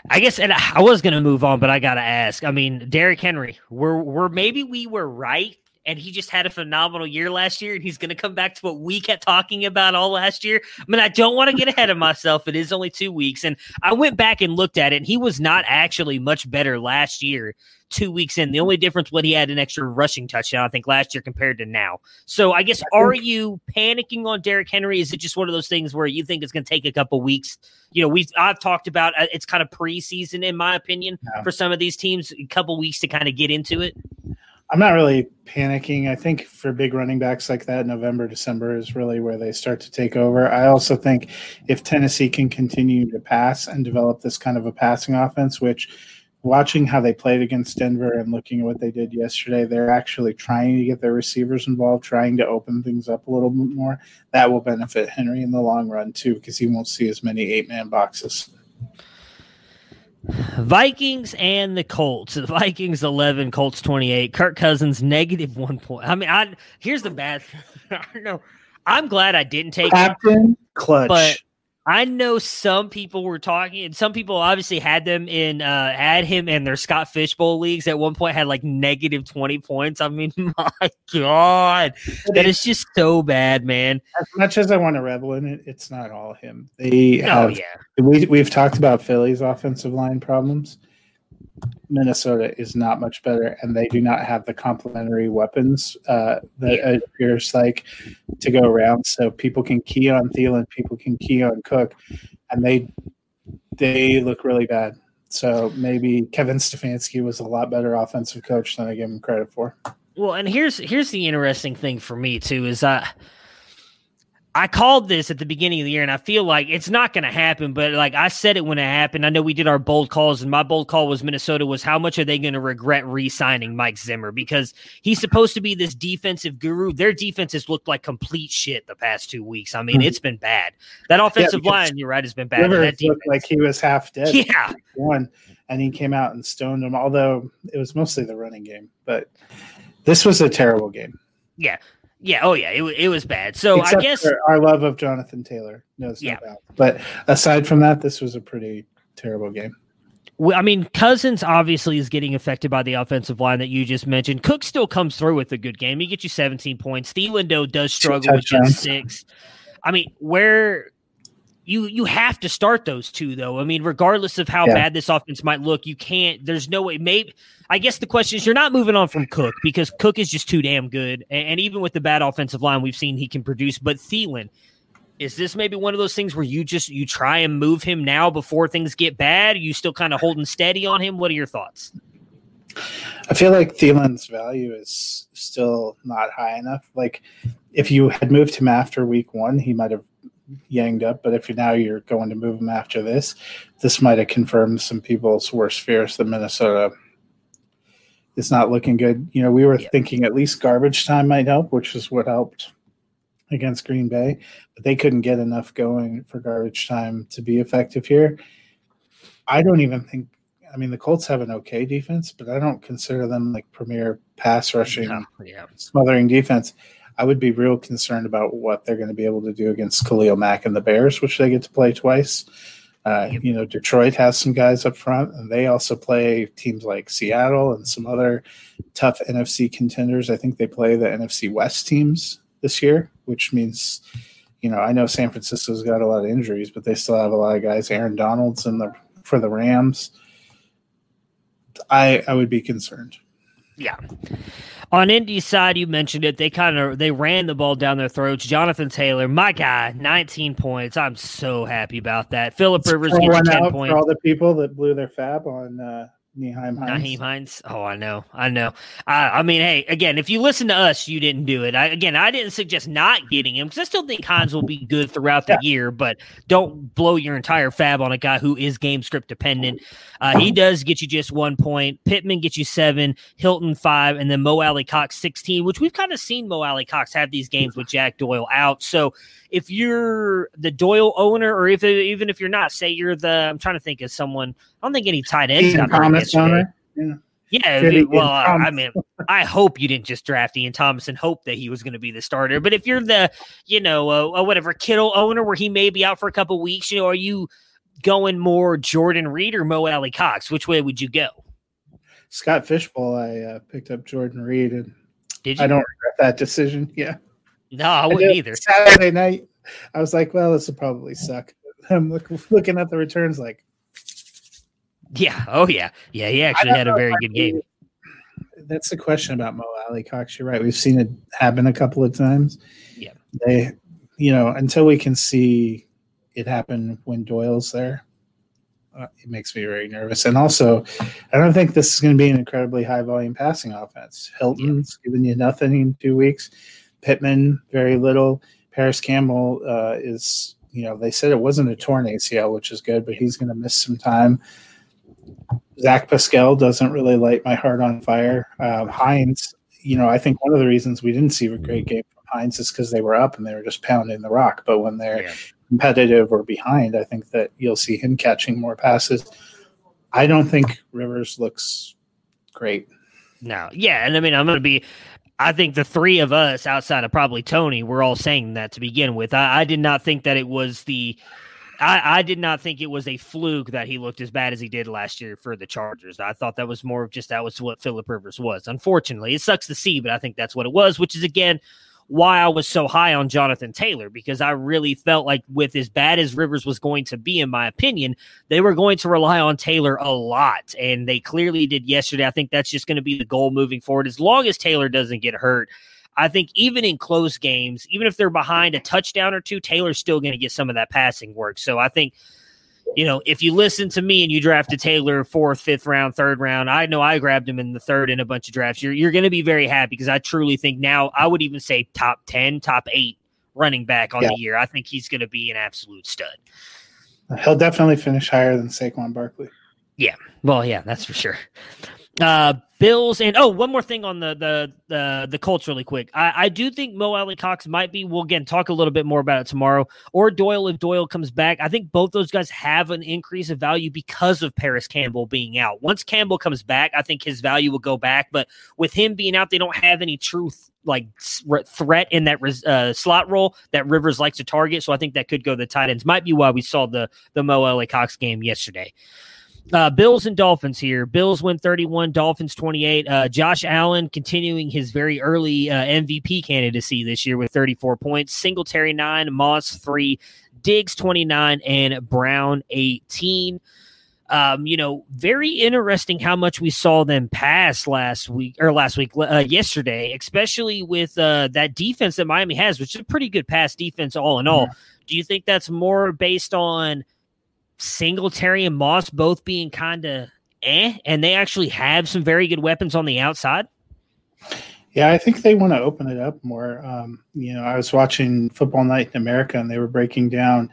I guess, and I was going to move on, but I got to ask. I mean, Derrick Henry, we're, we're maybe we were right and he just had a phenomenal year last year, and he's going to come back to what we kept talking about all last year. I mean, I don't want to get ahead of myself. It is only two weeks, and I went back and looked at it, and he was not actually much better last year. Two weeks in, the only difference what he had an extra rushing touchdown, I think, last year compared to now. So, I guess are you panicking on Derrick Henry? Is it just one of those things where you think it's going to take a couple weeks? You know, we've I've talked about uh, it's kind of preseason in my opinion yeah. for some of these teams, a couple weeks to kind of get into it. I'm not really panicking. I think for big running backs like that, November, December is really where they start to take over. I also think if Tennessee can continue to pass and develop this kind of a passing offense, which watching how they played against Denver and looking at what they did yesterday, they're actually trying to get their receivers involved, trying to open things up a little bit more. That will benefit Henry in the long run too, because he won't see as many eight man boxes. Vikings and the Colts. The Vikings 11, Colts 28. Kirk Cousins negative one point. I mean, I here's the bad. I don't know. I'm glad I didn't take Captain him, Clutch. But I know some people were talking, and some people obviously had them in uh had him in their Scott Fishbowl leagues at one point had like negative 20 points. I mean, my God. That is just so bad, man. As much as I want to revel in it, it's not all him. They Oh have yeah. we we've talked about Philly's offensive line problems. Minnesota is not much better, and they do not have the complementary weapons uh, that Yeah. it appears like to go around. So people can key on Thielen, people can key on Cook, and they they look really bad. So maybe Kevin Stefanski was a lot better offensive coach than I give him credit for. Well, and here's here's the interesting thing for me too is I I called this at the beginning of the year, and I feel like it's not going to happen. But like I said it when it happened, I know we did our bold calls, and my bold call was Minnesota was how much are they going to regret re-signing Mike Zimmer because he's supposed to be this defensive guru. Their defense has looked like complete shit the past two weeks. I mean, Mhm. it's been bad. That offensive because line, you're right, has been bad. that looked like he was half dead. yeah, one, and he came out and stoned him. Although it was mostly the running game, but this was a terrible game. yeah, yeah. Oh yeah, it, it was bad. So Except I guess our love of Jonathan Taylor. No, it's Yeah. not bad. But aside from that, this was a pretty terrible game. I mean, Cousins obviously is getting affected by the offensive line that you just mentioned. Cook still comes through with a good game. He gets you 17 points. Thielen, does struggle with just six. I mean, where you you have to start those two, though. I mean, regardless of how Yeah. bad this offense might look, you can't. There's no way. Maybe I guess the question is, you're not moving on from Cook because Cook is just too damn good. And, and even with the bad offensive line, we've seen he can produce. But Thielen, is this maybe one of those things where you just you try and move him now before things get bad? Are you still kind of holding steady on him? What are your thoughts? I feel like Thielen's value is still not high enough. Like if you had moved him after week one, he might have yanged up. But if you now you're going to move him after this, this might have confirmed some people's worst fears that Minnesota is not looking good. You know, we were Yeah. thinking at least garbage time might help, which is what helped against Green Bay, but they couldn't get enough going for garbage time to be effective here. I don't even think I mean, the Colts have an okay defense, but I don't consider them like premier pass rushing, yeah, smothering defense. I would be real concerned about what they're going to be able to do against Khalil Mack and the Bears, which they get to play twice. Uh, You know, Detroit has some guys up front, and they also play teams like Seattle and some other tough NFC contenders. I think they play the NFC West teams this year, which means, you know, I know San Francisco's got a lot of injuries, but they still have a lot of guys. Aaron Donald's in the for the Rams. I I would be concerned. yeah. On Indy's side, you mentioned it. They kind of they ran the ball down their throats. Jonathan Taylor, my guy, 19 points. I'm so happy about that. Philip Rivers Pour gets 10 out points. for all the people that blew their FAAB on uh, Nyheim Hines. Nyheim Hines. Oh, I know, I know. I, I mean, hey, again, if you listen to us, you didn't do it. I, again, I didn't suggest not getting him because I still think Hines will be good throughout the Yeah. year. But don't blow your entire FAAB on a guy who is game script dependent. Uh, he does get you just one point. Pittman gets you seven. Hilton five, and then Mo Alie-Cox sixteen. Which we've kind of seen Mo Alie-Cox have these games with Jack Doyle out. So if you're the Doyle owner, or if even if you're not, say you're the, I'm trying to think of someone. I don't think any tight ends Ian Thomas owner. Yeah, if well, I, I mean, I hope you didn't just draft Ian Thomas and hope that he was going to be the starter. But if you're the, you know, uh, uh, whatever Kittle owner, where he may be out for a couple weeks, you know, are you going more Jordan Reed or Mo Alie-Cox? Which way would you go? Scott Fishbowl, I uh, picked up Jordan Reed, and Did you? I don't regret that decision. Yeah, No, I wouldn't did. either. Saturday night, I was like, well, this will probably suck. I'm look, looking at the returns, like Yeah. Oh yeah. Yeah. He actually had a very good I game. That's the question about Mo Alie-Cox. You're right. We've seen it happen a couple of times. Yeah. They, you know, until we can see it happen when Doyle's there, uh, it makes me very nervous. And also, I don't think this is going to be an incredibly high volume passing offense. Hilton's giving you nothing in two weeks. Pittman, very little. Parris Campbell uh, is, you know, they said it wasn't a torn ACL, which is good, but he's going to miss some time. Zach Pascal doesn't really light my heart on fire. Um, Hines, you know, I think one of the reasons we didn't see a great game from Hines is because they were up and they were just pounding the rock. But when they're Yeah. competitive or behind, I think that you'll see him catching more passes. I don't think Rivers looks great. No. Yeah. And I mean, I'm going to be. I think the three of us, outside of probably Tony, we're all saying that to begin with. I, I did not think that it was the I, I did not think it was a fluke that he looked as bad as he did last year for the Chargers. I thought that was more of just that was what Philip Rivers was. Unfortunately, it sucks to see, but I think that's what it was, which is again why I was so high on Jonathan Taylor because I really felt like with as bad as Rivers was going to be, in my opinion, they were going to rely on Taylor a lot. And they clearly did yesterday. I think that's just going to be the goal moving forward. As long as Taylor doesn't get hurt, I think even in close games, even if they're behind a touchdown or two, Taylor's still going to get some of that passing work. So I think you know, if you listen to me and you drafted Taylor fourth, fifth round, third round, I know I grabbed him in the third in a bunch of drafts. You're you're going to be very happy because I truly think now I would even say top ten, top eight running back on yeah. the year. I think he's going to be an absolute stud. He'll definitely finish higher than Saquon Barkley. Yeah, well, yeah, that's for sure. Uh, Bills and oh, one more thing on the the the the Colts really quick. I, I do think Mo Alie-Cox might be. We'll again talk a little bit more about it tomorrow. Or Doyle if Doyle comes back. I think both those guys have an increase of value because of Parris Campbell being out. Once Campbell comes back, I think his value will go back. But with him being out, they don't have any truth like threat in that uh, slot role that Rivers likes to target. So I think that could go the tight ends. Might be why we saw the the Mo Alie-Cox game yesterday. Uh, Bills and Dolphins here. Bills win 31, Dolphins 28. Uh, Josh Allen continuing his very early uh, MVP candidacy this year with 34 points. Singletary 9, Moss 3, Diggs 29, and Brown 18. Um, you know, very interesting how much we saw them pass last week or last week, uh, yesterday, especially with uh, that defense that Miami has, which is a pretty good pass defense all in all. Yeah. Do you think that's more based on – Singletary and Moss both being kind of eh, and they actually have some very good weapons on the outside. Yeah, I think they want to open it up more. Um, you know, I was watching Football Night in America, and they were breaking down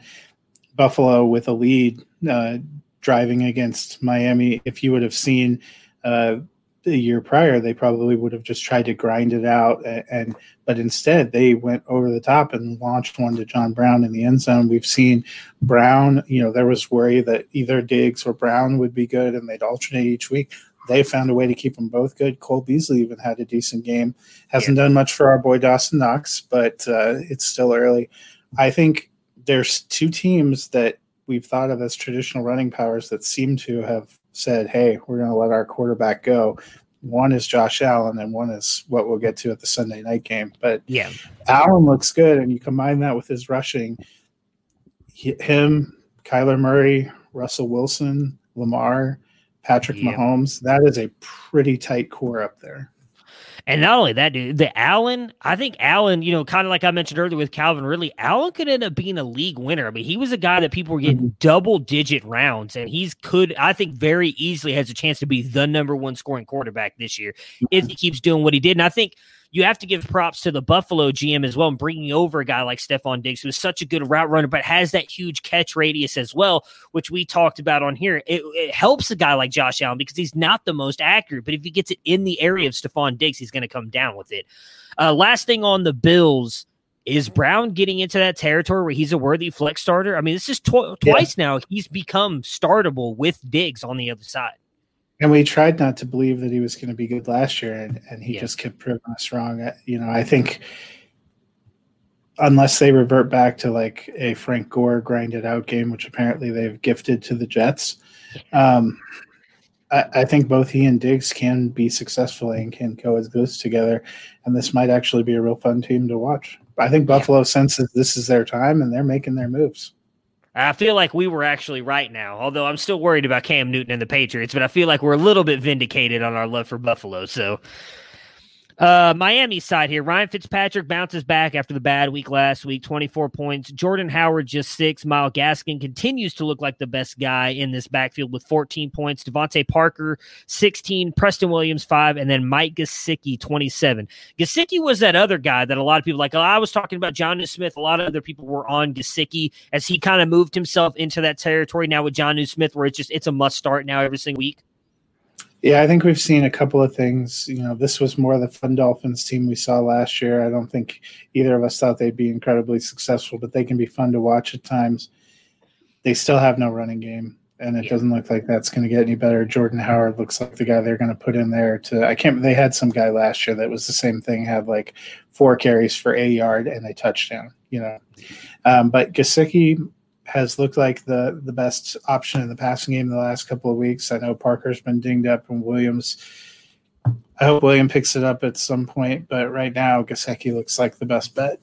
Buffalo with a lead, uh, driving against Miami. If you would have seen uh, the year prior, they probably would have just tried to grind it out. And, and, but instead, they went over the top and launched one to John Brown in the end zone. We've seen Brown. You know, there was worry that either Diggs or Brown would be good, and they'd alternate each week. They found a way to keep them both good. Cole Beasley even had a decent game. Hasn't yeah. done much for our boy Dawson Knox, but uh, it's still early. I think there's two teams that we've thought of as traditional running powers that seem to have said, hey, we're going to let our quarterback go. One is Josh Allen, and one is what we'll get to at the Sunday night game. But yeah, Allen looks good, and you combine that with his rushing. Him, Kyler Murray, Russell Wilson, Lamar, Patrick yeah. Mahomes. That is a pretty tight core up there. And not only that, dude, the Allen, I think Allen, you know, kind of like I mentioned earlier with Calvin Ridley, Allen could end up being a league winner. I mean, he was a guy that people were getting mm-hmm. double digit rounds, and he's could, I think, very easily has a chance to be the number one scoring quarterback this year if he keeps doing what he did. And I think you have to give props to the Buffalo GM as well and bringing over a guy like Stefon Diggs, who is such a good route runner, but has that huge catch radius as well, which we talked about on here. It, it helps a guy like Josh Allen because he's not the most accurate, but if he gets it in the area of Stefon Diggs, he's going to come down with it. Uh, last thing on the Bills. Is Brown getting into that territory where he's a worthy flex starter? I mean, this is tw- twice yeah. now he's become startable with Diggs on the other side. And we tried not to believe that he was going to be good last year, and, and he yeah. just kept proving us wrong. You know, I think unless they revert back to like a Frank Gore grinded out game, which apparently they've gifted to the Jets, um, I, I, think both he and Diggs can be successful and can coexist together. And this might actually be a real fun team to watch. I think Buffalo senses this is their time and they're making their moves. I feel like we were actually right now, although I'm still worried about Cam Newton and the Patriots, but I feel like we're a little bit vindicated on our love for Buffalo. So uh, Miami side here. Ryan Fitzpatrick bounces back after the bad week last week, 24 points. Jordan Howard just six. Myles Gaskin continues to look like the best guy in this backfield with 14 points. DeVante Parker, 16. Preston Williams, five. And then Mike Gesicki, 27. Gesicki was that other guy that a lot of people like. I was talking about Jonnu Smith. A lot of other people were on Gesicki as he kind of moved himself into that territory now with Jonnu Smith, where it's just it's a must start now every single week. Yeah, I think we've seen a couple of things. You know, this was more the Fun Dolphins team we saw last year. I don't think either of us thought they'd be incredibly successful, but they can be fun to watch at times. They still have no running game, and it yeah. doesn't look like that's going to get any better. Jordan Howard looks like the guy they're going to put in there to. I can't. They had some guy last year that was the same thing, had like four carries for a yard and a touchdown. You know, um, but Gesicki has looked like the the best option in the passing game the last couple of weeks. I know Parker's been dinged up and Williams. I hope William picks it up at some point, but right now Gesicki looks like the best bet.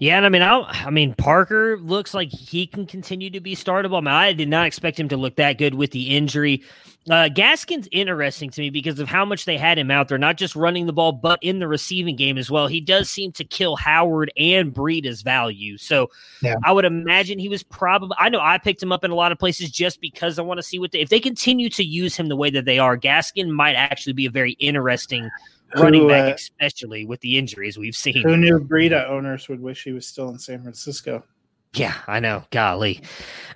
Yeah, and I mean, I, I mean, Parker looks like he can continue to be startable. I, mean, I did not expect him to look that good with the injury. Uh, Gaskin's interesting to me because of how much they had him out there, not just running the ball, but in the receiving game as well. He does seem to kill Howard and Breida's value. So yeah. I would imagine he was probably, I know I picked him up in a lot of places just because I want to see what they, if they continue to use him the way that they are, Gaskin might actually be a very interesting running who, back, uh, especially with the injuries we've seen. Who knew Breida owners would wish he was still in San Francisco? Yeah, I know. Golly.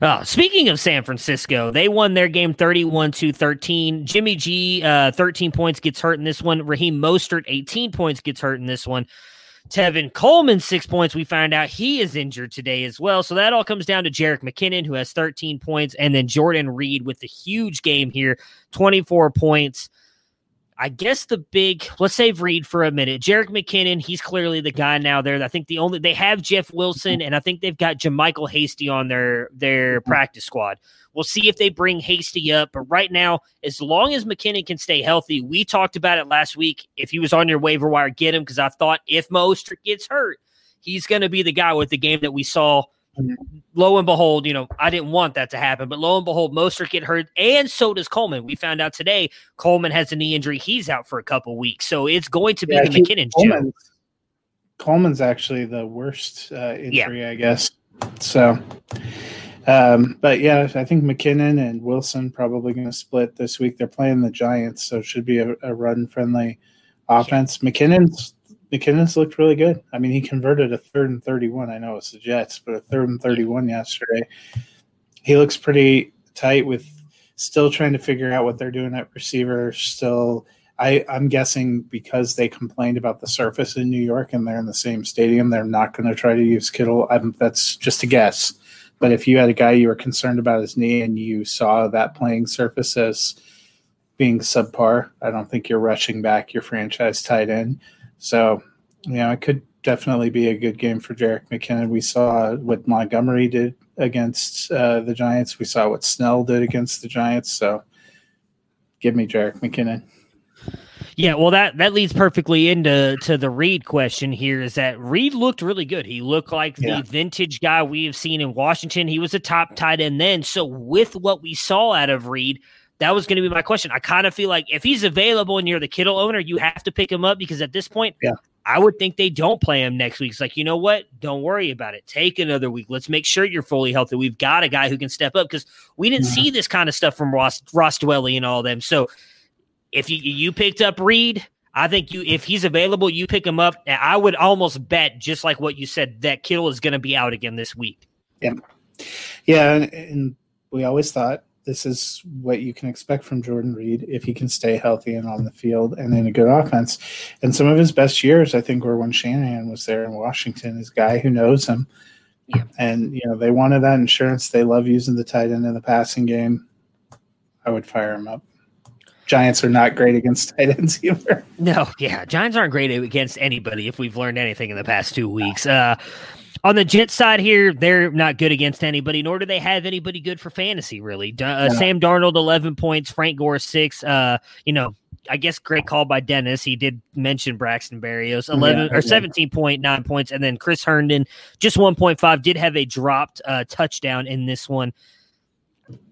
Uh, speaking of San Francisco, they won their game 31 to 13. Jimmy G, uh, 13 points, gets hurt in this one. Raheem Mostert, 18 points, gets hurt in this one. Tevin Coleman, six points. We find out he is injured today as well. So that all comes down to Jerick McKinnon, who has 13 points, and then Jordan Reed with the huge game here, 24 points. I guess the big let's save Reed for a minute. Jerick McKinnon, he's clearly the guy now there. I think the only they have Jeff Wilson and I think they've got JaMycal Hasty on their their mm-hmm. practice squad. We'll see if they bring Hasty up. But right now, as long as McKinnon can stay healthy, we talked about it last week. If he was on your waiver wire, get him because I thought if Mostert gets hurt, he's going to be the guy with the game that we saw lo and behold, you know, I didn't want that to happen, but lo and behold, Mostert get hurt, and so does Coleman. We found out today Coleman has a knee injury; he's out for a couple weeks, so it's going to be yeah, the McKinnon Coleman's, Coleman's actually the worst uh, injury, yeah. I guess. So, um, but yeah, I think McKinnon and Wilson probably going to split this week. They're playing the Giants, so it should be a, a run friendly offense. Yeah. McKinnon's McKinnon's looked really good. I mean, he converted a third and 31. I know it's the Jets, but a third and 31 yesterday. He looks pretty tight with still trying to figure out what they're doing at receiver. Still, I, I'm guessing because they complained about the surface in New York and they're in the same stadium, they're not going to try to use Kittle. I'm, that's just a guess. But if you had a guy you were concerned about his knee and you saw that playing surface as being subpar, I don't think you're rushing back your franchise tight end. So, you know, it could definitely be a good game for Jerick McKinnon. We saw what Montgomery did against uh, the Giants. We saw what Snell did against the Giants. So, give me Jerick McKinnon. Yeah, well, that that leads perfectly into to the Reed question here. Is that Reed looked really good? He looked like the vintage guy we have seen in Washington. He was a top tight end then. So with what we saw out of Reed, that was going to be my question. I kind of feel like if he's available and you're the Kittle owner, you have to pick him up because at this point, yeah. I would think they don't play him next week. It's like, you know what? Don't worry about it. Take another week. Let's make sure you're fully healthy. We've got a guy who can step up because we didn't yeah. see this kind of stuff from Ross Ross Dwelley and all them. So if you you picked up Reed, I think you if he's available, you pick him up. I would almost bet, just like what you said, that Kittle is going to be out again this week. Yeah, yeah, and, and we always thought this is what you can expect from Jordan Reed if he can stay healthy and on the field and in a good offense. And some of his best years, I think, were when Shanahan was there in Washington, his guy who knows him. Yeah. And, you know, they wanted that insurance. They love using the tight end in the passing game. I would fire him up. Giants are not great against tight ends either. No, yeah. Giants aren't great against anybody if we've learned anything in the past two weeks. Uh, on the Jets side here, they're not good against anybody, nor do they have anybody good for fantasy, really. Uh, yeah. Sam Darnold, 11 points, Frank Gore, six. Uh, you know, I guess great call by Dennis. He did mention Braxton Berrios, 11 yeah, or 17.9 points. And then Chris Herndon, just 1.5, did have a dropped uh, touchdown in this one.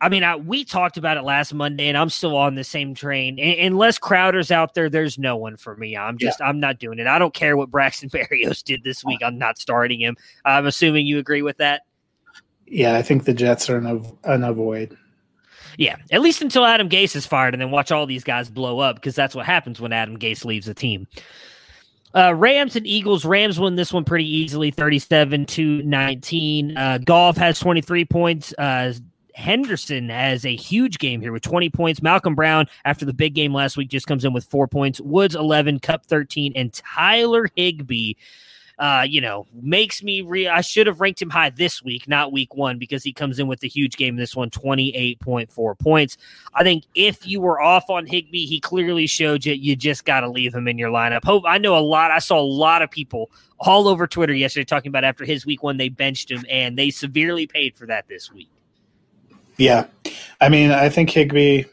I mean, I, we talked about it last Monday, and I'm still on the same train. unless Crowder's out there, there's no one for me. I'm just, yeah. I'm not doing it. I don't care what Braxton Berrios did this week. I'm not starting him. I'm assuming you agree with that. Yeah, I think the Jets are an, an avoid. Yeah, at least until Adam Gase is fired, and then watch all these guys blow up because that's what happens when Adam Gase leaves the team. Uh, Rams and Eagles. Rams won this one pretty easily, 37 to 19. Uh, Goff has 23 points. Uh, Henderson has a huge game here with 20 points. Malcolm Brown, after the big game last week, just comes in with four points. Woods, 11, Kupp, 13, and Tyler Higbee. uh, you know, makes me re. I should have ranked him high this week, not week one, because he comes in with a huge game. This one, 28.4 points. I think if you were off on Higbee, he clearly showed you you just got to leave him in your lineup. Hope I know a lot. I saw a lot of people all over Twitter yesterday talking about after his week one, they benched him, and they severely paid for that this week. Yeah. I mean, I think Higbee,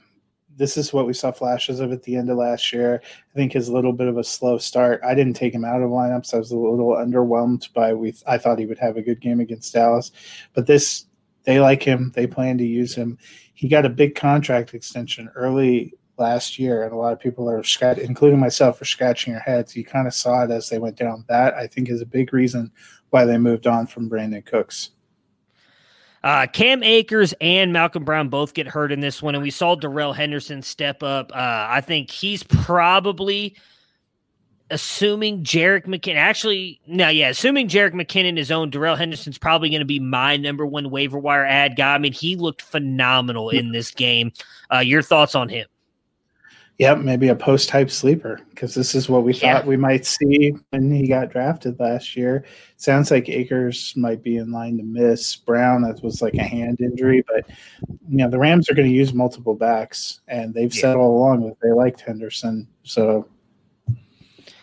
this is what we saw flashes of at the end of last year. I think his little bit of a slow start. I didn't take him out of lineups. I was a little underwhelmed by we. I thought he would have a good game against Dallas, but this they like him. They plan to use him. He got a big contract extension early last year, and a lot of people are, including myself, are scratching their heads. You kind of saw it as they went down. That I think is a big reason why they moved on from Brandin Cooks. Uh, Cam Akers and Malcolm Brown both get hurt in this one, and we saw Darrell Henderson step up. Uh, I think he's probably assuming Jerick McKinnon. Actually, no, yeah, assuming Jerick McKinnon is owned, Darrell Henderson's probably going to be my number one waiver wire ad guy. I mean, he looked phenomenal in this game. Uh, your thoughts on him? Yep, maybe a post type sleeper because this is what we yeah. thought we might see when he got drafted last year. Sounds like Akers might be in line to miss Brown. That was like a hand injury, but you know the Rams are going to use multiple backs, and they've yeah. said all along that they liked Henderson, so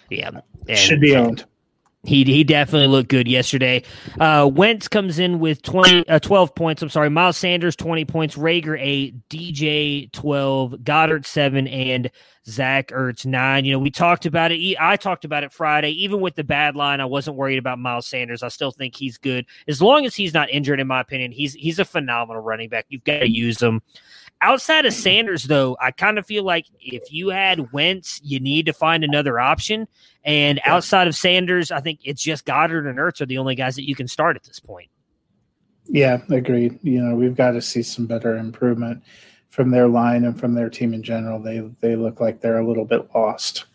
yeah, and should be owned. He he definitely looked good yesterday. Uh, Wentz comes in with 20, uh, 12 points. I'm sorry. Miles Sanders, 20 points. Reagor, 8. DJ, 12. Goedert, 7. And Zach Ertz, 9. You know, we talked about it. I talked about it Friday. Even with the bad line, I wasn't worried about Miles Sanders. I still think he's good. As long as he's not injured, in my opinion, he's, he's a phenomenal running back. You've got to use him. Outside of Sanders, though, I kind of feel like if you had Wentz, you need to find another option. And outside of Sanders, I think it's just Goedert and Ertz are the only guys that you can start at this point. Yeah, agreed. You know, we've got to see some better improvement from their line and from their team in general. They they look like they're a little bit lost.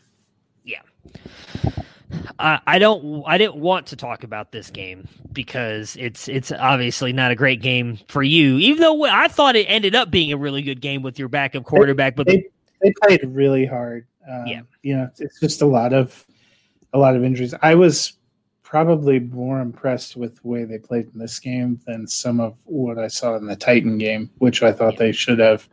Yeah. I don't. I didn't want to talk about this game because it's it's obviously not a great game for you. Even though I thought it ended up being a really good game with your backup quarterback, but they, the, they played really hard. Um, yeah, you know, it's just a lot of a lot of injuries. I was probably more impressed with the way they played in this game than some of what I saw in the Titan game, which I thought yeah. they should have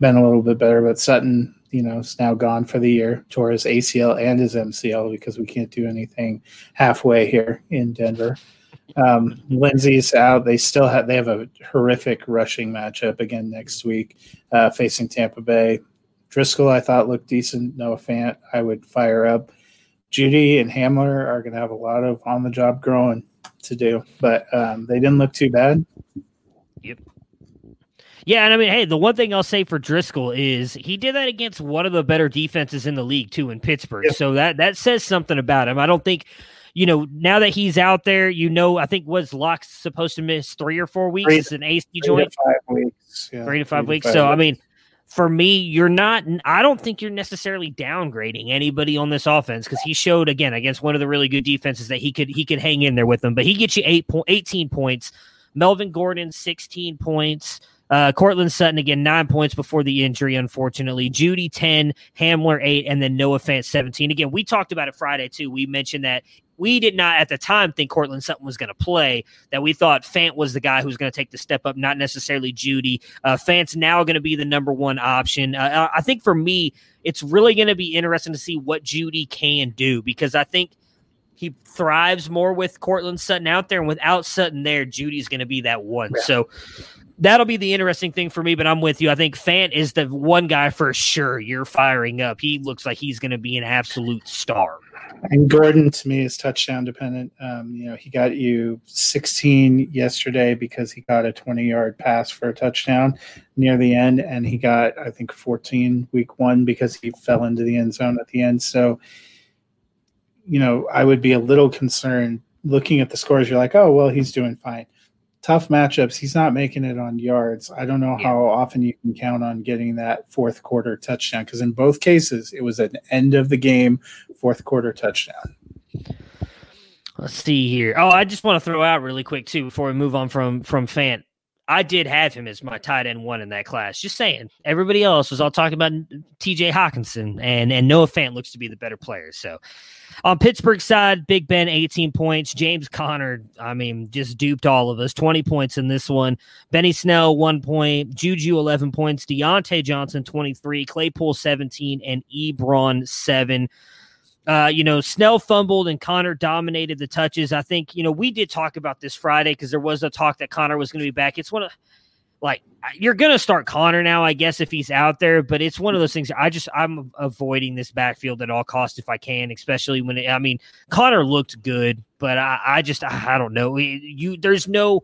been a little bit better. But Sutton you know, is now gone for the year, tore his ACL and his MCL because we can't do anything halfway here in Denver. Um, Lindsay's out. They still have they have a horrific rushing matchup again next week, uh, facing Tampa Bay. Driskel, I thought looked decent. Noah Fant, I would fire up. Jeudy and Hamler are going to have a lot of on the job growing to do, but um, they didn't look too bad. Yep. Yeah, and I mean, hey, the one thing I'll say for Driskel is he did that against one of the better defenses in the league too in Pittsburgh. Yeah. So that that says something about him. I don't think you know, now that he's out there, you know, I think was Lock supposed to miss three or four weeks? Three, it's an AC joint. five weeks. Yeah, three to five three weeks. To five so, weeks. I mean, for me, you're not, I don't think you're necessarily downgrading anybody on this offense because he showed again against one of the really good defenses that he could, he could hang in there with them, but he gets you eight point, 18 points. Melvin Gordon, 16 points. Uh, Courtland Sutton again, nine points before the injury, unfortunately. Jeudy 10, Hamler, eight, and then Noah Fant, 17. Again, we talked about it Friday, too. We mentioned that we did not at the time think Courtland Sutton was going to play, that we thought Fant was the guy who was going to take the step up, not necessarily Jeudy. Uh, Fant's now going to be the number one option. Uh, I think for me, it's really going to be interesting to see what Jeudy can do because I think he thrives more with Courtland Sutton out there, and without Sutton there, Jeudy's going to be that one. Yeah. So that'll be the interesting thing for me. But I'm with you. I think Fant is the one guy for sure you're firing up. He looks like he's going to be an absolute star. And Gordon to me is touchdown dependent. Um, you know, he got you 16 yesterday because he got a 20 yard pass for a touchdown near the end, and he got I think 14 week one because he fell into the end zone at the end. So, you know, I would be a little concerned looking at the scores. You're like, oh well, he's doing fine tough matchups. He's not making it on yards. I don't know yeah. how often you can count on getting that fourth quarter touchdown because in both cases it was an end of the game fourth quarter touchdown. Let's see here. Oh, I just want to throw out really quick too before we move on from from Fant. I did have him as my tight end one in that class. Just saying. Everybody else was all talking about TJ Hockenson and, and Noah Fant looks to be the better player. So on Pittsburgh side, Big Ben, 18 points. James Conner, I mean, just duped all of us. 20 points in this one. Benny Snell, one point. Juju, 11 points. Diontae Johnson, 23. Claypool, 17. And Ebron, seven. Uh, you know, Snell fumbled and Conner dominated the touches. I think, you know, we did talk about this Friday because there was a talk that Conner was going to be back. It's one of, like, you're going to start Conner now, I guess, if he's out there, but it's one of those things. I just, I'm avoiding this backfield at all costs if I can, especially when, it, I mean, Conner looked good, but I, I just, I, I don't know. You, there's no,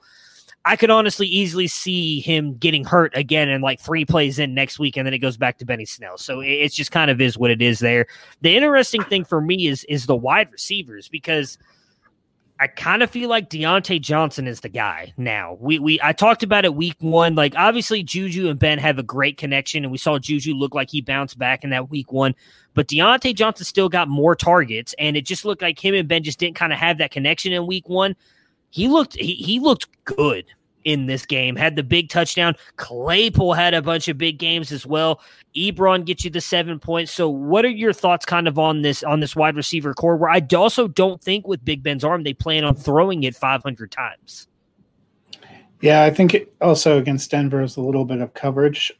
I could honestly easily see him getting hurt again in like three plays in next week, and then it goes back to Benny Snell. So it's just kind of is what it is there. The interesting thing for me is is the wide receivers because I kind of feel like Diontae Johnson is the guy now. We we I talked about it week one. Like obviously Juju and Ben have a great connection, and we saw Juju look like he bounced back in that week one. But Diontae Johnson still got more targets, and it just looked like him and Ben just didn't kind of have that connection in week one he looked he, he looked good in this game. Had the big touchdown. Claypool had a bunch of big games as well. Ebron gets you the seven points. So, what are your thoughts, kind of on this on this wide receiver core? Where I also don't think with Big Ben's arm they plan on throwing it 500 times. Yeah, I think also against Denver is a little bit of coverage.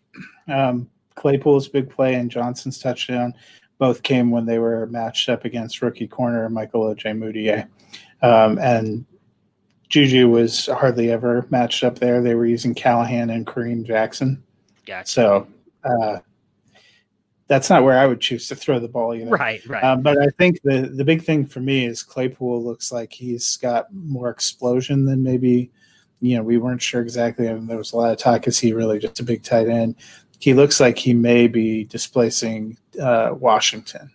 Um, Claypool's big play and Johnson's touchdown both came when they were matched up against rookie corner Michael Ojemudia. Um, and Juju was hardly ever matched up there. They were using Callahan and Kareem Jackson. Gotcha. So uh, that's not where I would choose to throw the ball either. Right, right. Um, but I think the the big thing for me is Claypool looks like he's got more explosion than maybe you know we weren't sure exactly. I mean, there was a lot of talk. Is he really just a big tight end? He looks like he may be displacing uh, Washington.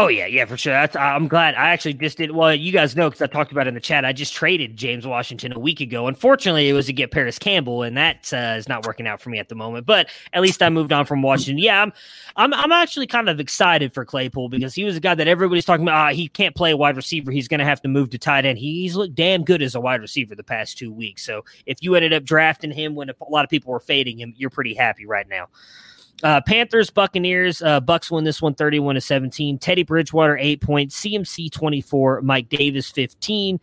Oh yeah, yeah, for sure. That's, I'm glad. I actually just did. Well, you guys know because I talked about it in the chat. I just traded James Washington a week ago. Unfortunately, it was to get Parris Campbell, and that uh, is not working out for me at the moment. But at least I moved on from Washington. Yeah, I'm, I'm, I'm actually kind of excited for Claypool because he was a guy that everybody's talking about. Uh, he can't play wide receiver. He's going to have to move to tight end. He's looked damn good as a wide receiver the past two weeks. So if you ended up drafting him when a lot of people were fading him, you're pretty happy right now. Uh, Panthers, Buccaneers, uh, Bucks won this one 31 to 17. Teddy Bridgewater, eight points. CMC, 24. Mike Davis, 15.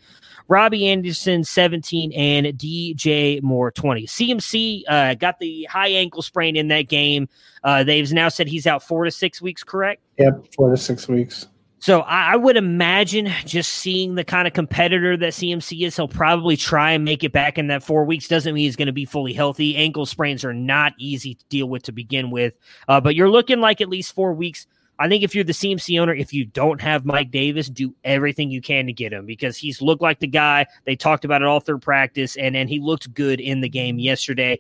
Robbie Anderson, 17. And DJ Moore, 20. CMC uh, got the high ankle sprain in that game. Uh, they've now said he's out four to six weeks, correct? Yep, four to six weeks. So I, I, would imagine just seeing the kind of competitor that CMC is, he'll probably try and make it back in that four weeks. Doesn't mean he's going to be fully healthy. Ankle sprains are not easy to deal with to begin with, uh, but you're looking like at least four weeks. I think if you're the CMC owner, if you don't have Mike Davis, do everything you can to get him because he's looked like the guy. They talked about it all through practice, and and he looked good in the game yesterday.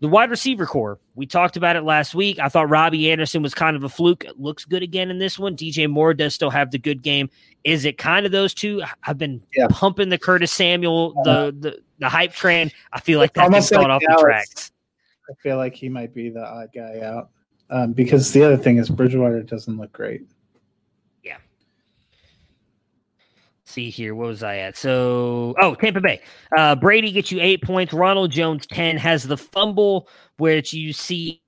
The wide receiver core, we talked about it last week. I thought Robbie Anderson was kind of a fluke. It looks good again in this one. DJ Moore does still have the good game. Is it kind of those two? I've been yeah. pumping the Curtis Samuel, the, uh, the the hype train. I feel like that's been gone like off the tracks. I feel like he might be the odd guy out um, because the other thing is Bridgewater doesn't look great. See here. What was I at? So, oh, Tampa Bay. Uh, Brady gets you eight points. Ronald Jones, 10, has the fumble, which you see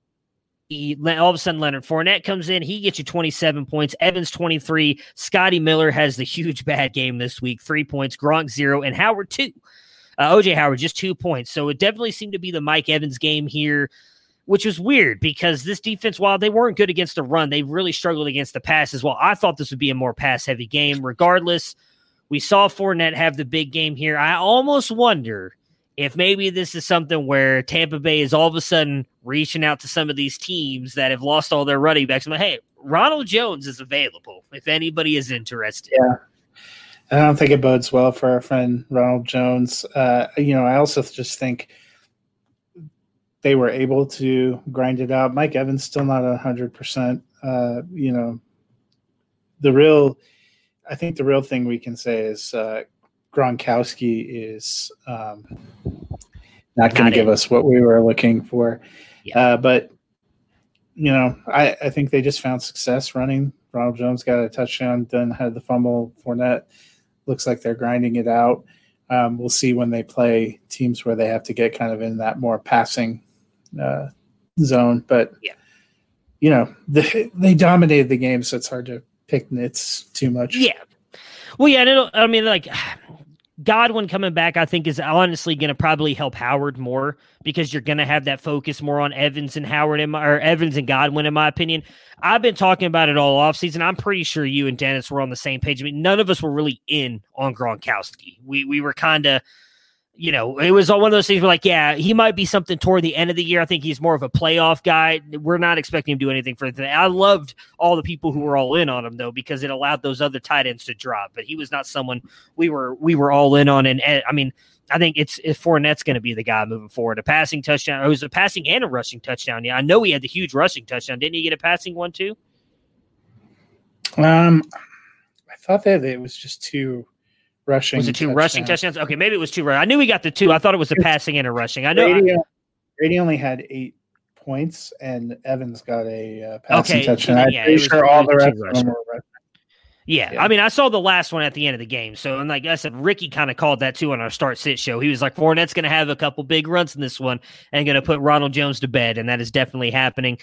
all of a sudden Leonard Fournette comes in. He gets you 27 points. Evans 23. Scotty Miller has the huge bad game this week. Three points. Gronk zero. And Howard two. Uh, OJ Howard just two points. So it definitely seemed to be the Mike Evans game here, which was weird because this defense, while they weren't good against the run, they really struggled against the pass as well. I thought this would be a more pass heavy game. Regardless, we saw Fournette have the big game here. I almost wonder if maybe this is something where Tampa Bay is all of a sudden reaching out to some of these teams that have lost all their running backs. I'm like, hey, Ronald Jones is available if anybody is interested. Yeah. I don't think it bodes well for our friend Ronald Jones. Uh, you know, I also just think they were able to grind it out. Mike Evans still not a hundred percent. Uh, you know, the real I think the real thing we can say is uh, Gronkowski is um, not going to give us what we were looking for. Yeah. Uh, but you know, I, I think they just found success running. Ronald Jones got a touchdown, then had the fumble. Fournette looks like they're grinding it out. Um, we'll see when they play teams where they have to get kind of in that more passing uh, zone. But yeah. you know, the, they dominated the game, so it's hard to pick nits too much. Yeah. Well, yeah, I mean, like Godwin coming back, I think, is honestly going to probably help Howard more because you're going to have that focus more on Evans and Howard, in my, or Evans and Godwin, in my opinion. I've been talking about it all offseason. I'm pretty sure you and Dennis were on the same page. I mean, none of us were really in on Gronkowski. We we were kind of you know, it was one of those things where, like, yeah, he might be something toward the end of the year. I think he's more of a playoff guy. We're not expecting him to do anything for the. I loved all the people who were all in on him though, because it allowed those other tight ends to drop. But he was not someone we were we were all in on. And, and I mean, I think it's if Fournette's going to be the guy moving forward. A passing touchdown. It was a passing and a rushing touchdown. Yeah, I know he had the huge rushing touchdown. Didn't he get a passing one too? Um, I thought that it was just two rushing. Was it two touchdowns. rushing touchdowns? Okay, maybe it was two. I knew he got the two. I thought it was a passing and a rushing. I know. Brady, Brady only had eight points, and Evans got a uh, passing okay, touchdown. I'm yeah, pretty sure all the rest of them were rushing. Yeah. yeah. I mean, I saw the last one at the end of the game. So, and like I said, Ricky kind of called that too on our start sit show. He was like, Fournette's going to have a couple big runs in this one and going to put Ronald Jones to bed. And that is definitely happening.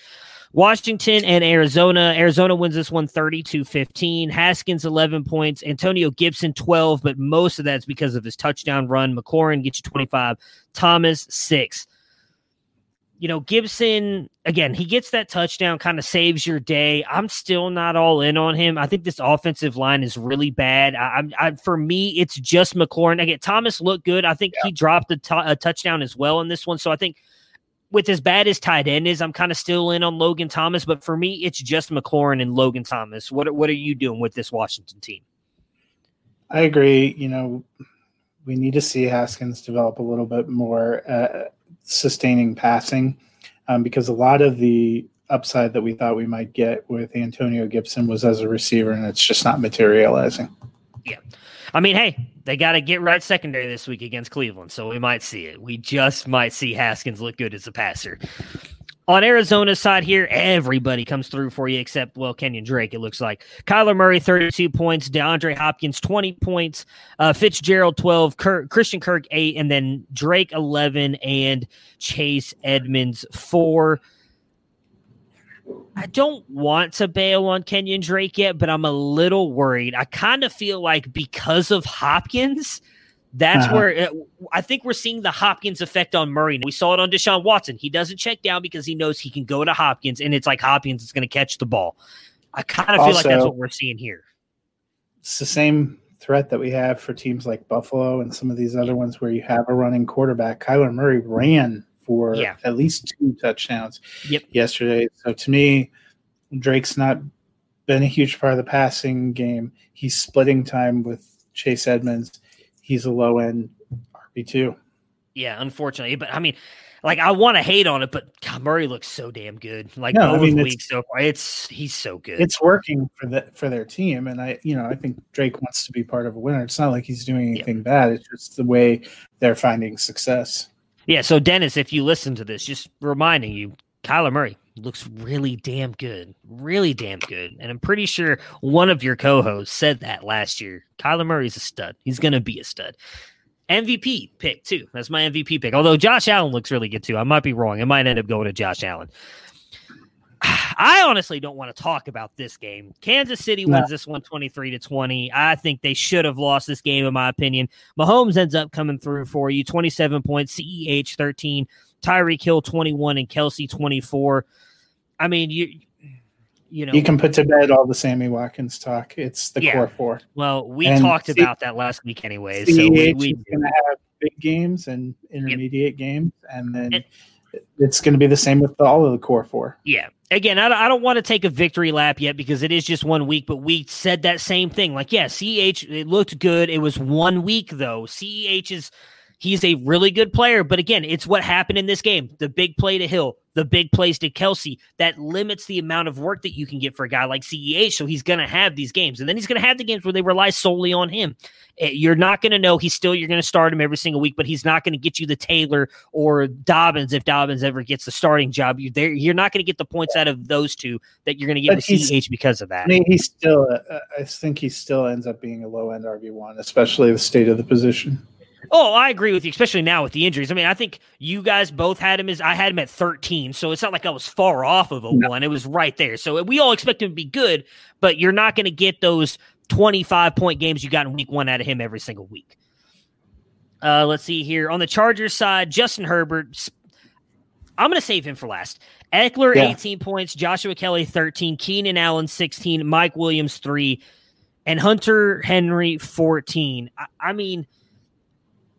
Washington and Arizona. Arizona wins this one 32 15. Haskins 11 points. Antonio Gibson 12, but most of that's because of his touchdown run. McLaurin gets you 25. Thomas 6. You know, Gibson, again, he gets that touchdown, kind of saves your day. I'm still not all in on him. I think this offensive line is really bad. I, I, for me, it's just McLaurin. Again, Thomas looked good. I think yeah. he dropped a, t- a touchdown as well in this one. So I think with as bad as tight end is, I'm kind of still in on Logan Thomas. But for me, it's just McLaurin and Logan Thomas. What what are you doing with this Washington team? I agree. You know, we need to see Haskins develop a little bit more uh, sustaining passing um, because a lot of the upside that we thought we might get with Antonio Gibson was as a receiver, and it's just not materializing. Yeah. I mean, hey, they got to get right secondary this week against Cleveland, so we might see it. We just might see Haskins look good as a passer. On Arizona's side here, everybody comes through for you except, well, Kenyon Drake, it looks like. Kyler Murray, 32 points. DeAndre Hopkins, 20 points. Uh, Fitzgerald, 12. Kirk, Christian Kirk, 8. And then Drake, 11. And Chase Edmonds, 4. I don't want to bail on Kenyon Drake yet, but I'm a little worried. I kind of feel like because of Hopkins, that's uh-huh. where it, I think we're seeing the Hopkins effect on Murray. We saw it on Deshaun Watson. He doesn't check down because he knows he can go to Hopkins, and it's like Hopkins is going to catch the ball. I kind of feel like that's what we're seeing here. It's the same threat that we have for teams like Buffalo and some of these other ones where you have a running quarterback. Kyler Murray ran for yeah. at least two touchdowns yep. yesterday. So to me, Drake's not been a huge part of the passing game. He's splitting time with Chase Edmonds. He's a low end RB two. Yeah, unfortunately, but I mean, like I want to hate on it, but God, Murray looks so damn good. Like no, I mean, weeks so far, it's he's so good. It's working for the for their team, and I, you know, I think Drake wants to be part of a winner. It's not like he's doing anything bad. It's just the way they're finding success. Yeah. So Dennis, if you listen to this, just reminding you, Kyler Murray looks really damn good, really damn good, and I'm pretty sure one of your co-hosts said that last year. Kyler Murray's a stud. He's gonna be a stud. MVP pick too. That's my MVP pick. Although Josh Allen looks really good too. I might be wrong. It might end up going to Josh Allen. I honestly don't want to talk about this game. Kansas City wins this one 23 to 20. I think they should have lost this game, in my opinion. Mahomes ends up coming through for you 27 points, CEH 13, Tyreek Hill 21, and Kelce 24. I mean, you. You know, you can put to bed all the Sammy Watkins talk. It's the yeah. core four. Well, we and talked C- about that last week, anyways. CEH so we, we is going to have big games and intermediate yep. games, and then and, it's going to be the same with all of the core four. Yeah, again, I, I don't want to take a victory lap yet because it is just one week, but we said that same thing. Like, yeah, CH, it looked good. It was one week, though. CEH is, he's a really good player. But again, it's what happened in this game the big play to Hill, the big plays to Kelce that limits the amount of work that you can get for a guy like CEH. So he's going to have these games. And then he's going to have the games where they rely solely on him. Eh, you're not going to know. He's still, you're going to start him every single week, but he's not going to get you the Taylor or Dobbins if Dobbins ever gets the starting job. You're, there, you're not going to get the points out of those two that you're going to get but with CEH because of that. I mean, he's still, uh, I think he still ends up being a low end RB1, especially the state of the position. Oh, I agree with you, especially now with the injuries. I mean, I think you guys both had him as I had him at 13, so it's not like I was far off of a no. one. It was right there. So we all expect him to be good, but you're not going to get those 25 point games you got in week one out of him every single week. Uh, let's see here on the Chargers side, Justin Herbert. I'm going to save him for last. Ekeler, yeah. 18 points. Joshua Kelley, 13. Keenan Allen, 16. Mike Williams, 3. And Hunter Henry, 14. I, I mean,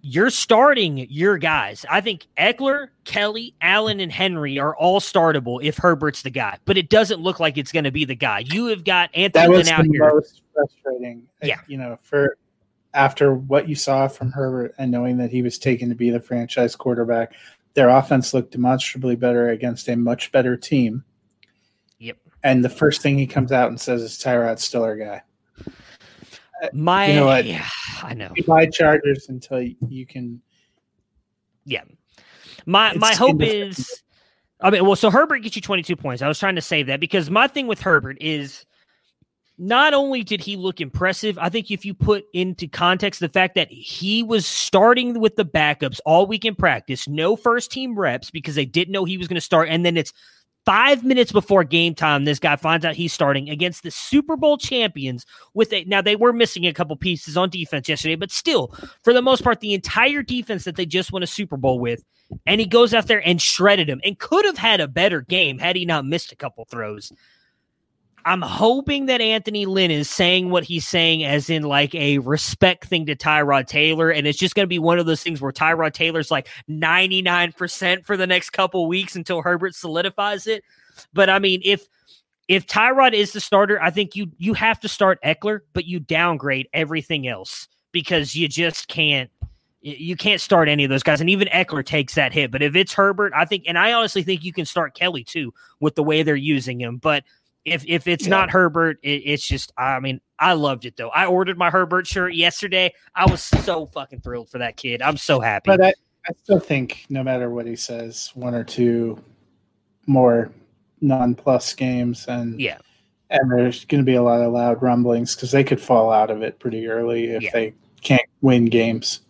you're starting your guys. I think Ekeler, Kelley, Allen, and Henry are all startable if Herbert's the guy, but it doesn't look like it's going to be the guy. You have got Anthony that was out the here. most frustrating. Yeah, you know, for after what you saw from Herbert and knowing that he was taken to be the franchise quarterback, their offense looked demonstrably better against a much better team. Yep. And the first thing he comes out and says is Tyrod still our guy. My, you know what? Yeah, I know. You buy Chargers until you can. Yeah, my my hope is. I mean, well, so Herbert gets you 22 points. I was trying to save that because my thing with Herbert is not only did he look impressive, I think if you put into context the fact that he was starting with the backups all week in practice, no first team reps because they didn't know he was going to start, and then it's Five minutes before game time, this guy finds out he's starting against the Super Bowl champions. With a now they were missing a couple pieces on defense yesterday, but still, for the most part, the entire defense that they just won a Super Bowl with, and he goes out there and shredded him, and could have had a better game had he not missed a couple throws. I'm hoping that Anthony Lynn is saying what he's saying as in like a respect thing to Tyrod Taylor. And it's just going to be one of those things where Tyrod Taylor's like 99% for the next couple weeks until Herbert solidifies it. But I mean, if if Tyrod is the starter, I think you you have to start Ekeler, but you downgrade everything else because you just can't you can't start any of those guys. And even Ekeler takes that hit. But if it's Herbert, I think, and I honestly think you can start Kelley too with the way they're using him. But if if it's yeah. not Herbert, it, it's just I mean I loved it though. I ordered my Herbert shirt yesterday. I was so fucking thrilled for that kid. I'm so happy. But I, I still think no matter what he says, one or two more non-plus games and yeah, and there's going to be a lot of loud rumblings because they could fall out of it pretty early if yeah. they can't win games.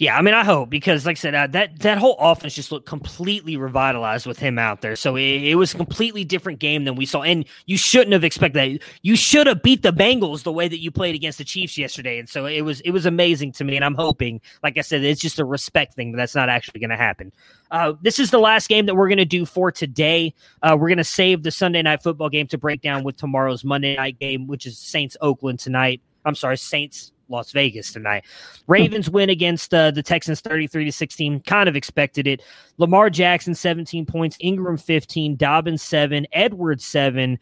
Yeah, I mean, I hope because, like I said, uh, that that whole offense just looked completely revitalized with him out there. So it, it, was a completely different game than we saw, and you shouldn't have expected that. You should have beat the Bengals the way that you played against the Chiefs yesterday, and so it was it was amazing to me. And I'm hoping, like I said, it's just a respect thing, but that's not actually going to happen. Uh, this is the last game that we're going to do for today. Uh, we're going to save the Sunday night football game to break down with tomorrow's Monday night game, which is Saints Oakland tonight. I'm sorry, Saints Las Vegas tonight. Ravens win against uh, the Texans 33 to 16. Kind of expected it. Lamar Jackson 17 points, Ingram 15, Dobbins 7, Edwards 7.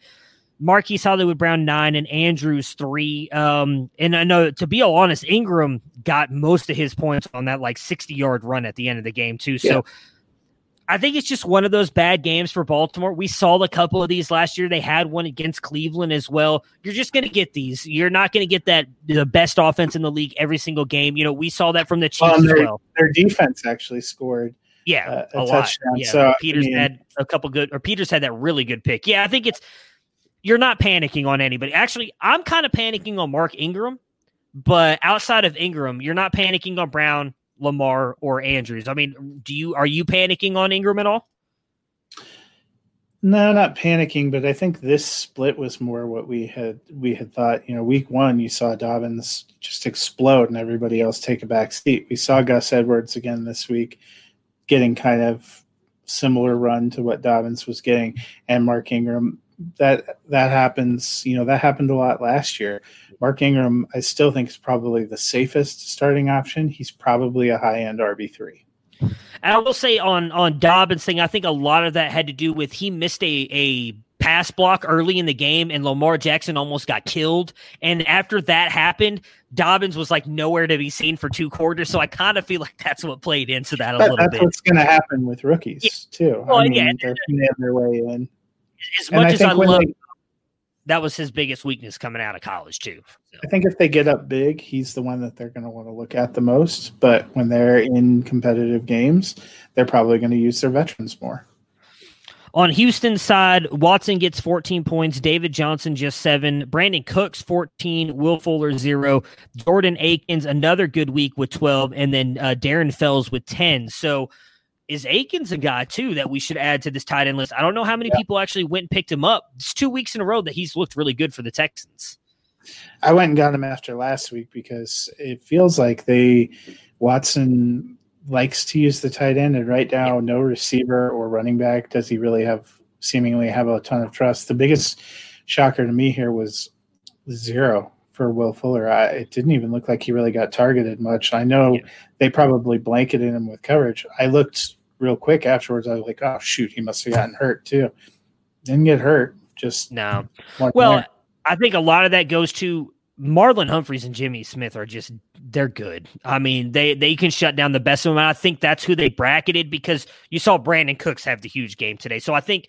Marquise Hollywood Brown nine and Andrews three. Um, and I know to be all honest, Ingram got most of his points on that like 60 yard run at the end of the game, too. So yeah. I think it's just one of those bad games for Baltimore. We saw a couple of these last year. They had one against Cleveland as well. You're just going to get these. You're not going to get that the best offense in the league every single game. You know, we saw that from the Chiefs um, their, as well. Their defense actually scored. Yeah, uh, a, a touchdown. Yeah, so Peters I mean, had a couple good, or Peters had that really good pick. Yeah, I think it's you're not panicking on anybody. Actually, I'm kind of panicking on Mark Ingram, but outside of Ingram, you're not panicking on Brown Lamar or Andrews. I mean, do you are you panicking on Ingram at all? No, not panicking, but I think this split was more what we had we had thought. You know, week one you saw Dobbins just explode and everybody else take a back seat. We saw Gus Edwards again this week, getting kind of similar run to what Dobbins was getting, and Mark Ingram. That that happens. You know, that happened a lot last year. Mark Ingram, I still think is probably the safest starting option. He's probably a high end RB three. And I will say on on Dobbins thing, I think a lot of that had to do with he missed a a pass block early in the game, and Lamar Jackson almost got killed. And after that happened, Dobbins was like nowhere to be seen for two quarters. So I kind of feel like that's what played into that a but little that's bit. That's what's going to happen with rookies yeah. too. Well, I mean, yeah, they're to their way in. As much I as I love. They, that was his biggest weakness coming out of college too. So. I think if they get up big, he's the one that they're going to want to look at the most. But when they're in competitive games, they're probably going to use their veterans more. On Houston's side, Watson gets 14 points, David Johnson just seven, Brandin Cooks 14, Will Fuller zero, Jordan Akins another good week with 12, and then uh, Darren Fells with 10. So is Akins a guy too that we should add to this tight end list? I don't know how many yeah. people actually went and picked him up. It's two weeks in a row that he's looked really good for the Texans. I went and got him after last week because it feels like they Watson likes to use the tight end, and right now, yeah. no receiver or running back does he really have seemingly have a ton of trust. The biggest shocker to me here was zero for Will Fuller. I, it didn't even look like he really got targeted much. I know yeah. they probably blanketed him with coverage. I looked real quick afterwards. I was like, oh shoot, he must have gotten hurt too. Didn't get hurt. Just no. Well, there. I think a lot of that goes to Marlon Humphreys and Jimmy Smith are just they're good. I mean, they they can shut down the best of them. I think that's who they bracketed because you saw Brandin Cooks have the huge game today. So I think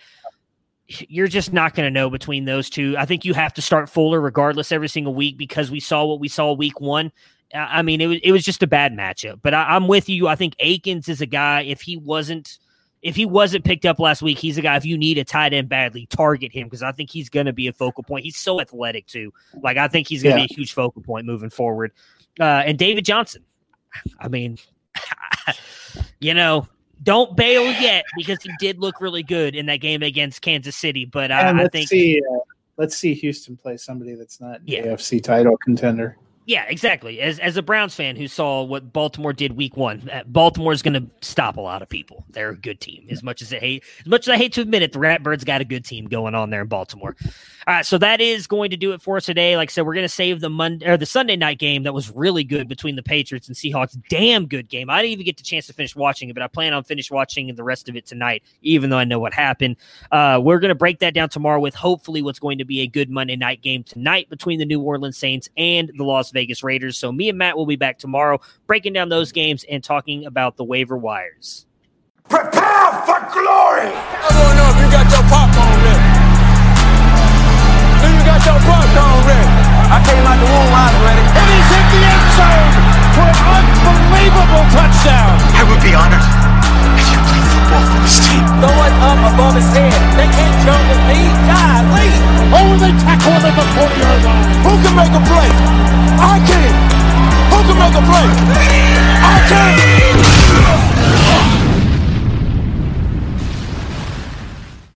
you're just not going to know between those two. I think you have to start Fuller regardless every single week because we saw what we saw week one. I mean, it was it was just a bad matchup. But I, I'm with you. I think Akins is a guy. If he wasn't if he wasn't picked up last week, he's a guy. If you need a tight end badly, target him because I think he's going to be a focal point. He's so athletic too. Like I think he's going to yeah. be a huge focal point moving forward. Uh, and David Johnson, I mean, you know, don't bail yet because he did look really good in that game against Kansas City. But uh, I think see, uh, let's see Houston play somebody that's not yeah. AFC title contender. Yeah, exactly. As as a Browns fan who saw what Baltimore did week one, uh, Baltimore's going to stop a lot of people. They're a good team. As much as I hate, as much as I hate to admit it, the Ratbirds got a good team going on there in Baltimore. All right, so that is going to do it for us today. Like I said, we're going to save the Monday or the Sunday night game that was really good between the Patriots and Seahawks. Damn good game. I didn't even get the chance to finish watching it, but I plan on finish watching the rest of it tonight, even though I know what happened. Uh, we're going to break that down tomorrow with hopefully what's going to be a good Monday night game tonight between the New Orleans Saints and the Las Vegas Raiders. So me and Matt will be back tomorrow breaking down those games and talking about the waiver wires. Prepare for glory! I don't know if you got your popcorn ready Do you got your popcorn ready. I came out the womb, I was ready. And he's hit the end zone for an unbelievable touchdown. I would be honored Throwing up above his head. They can't jump with me. Golly. They tackle him the 40-yard line. Who can make a play? I can. Who can make a play? I can.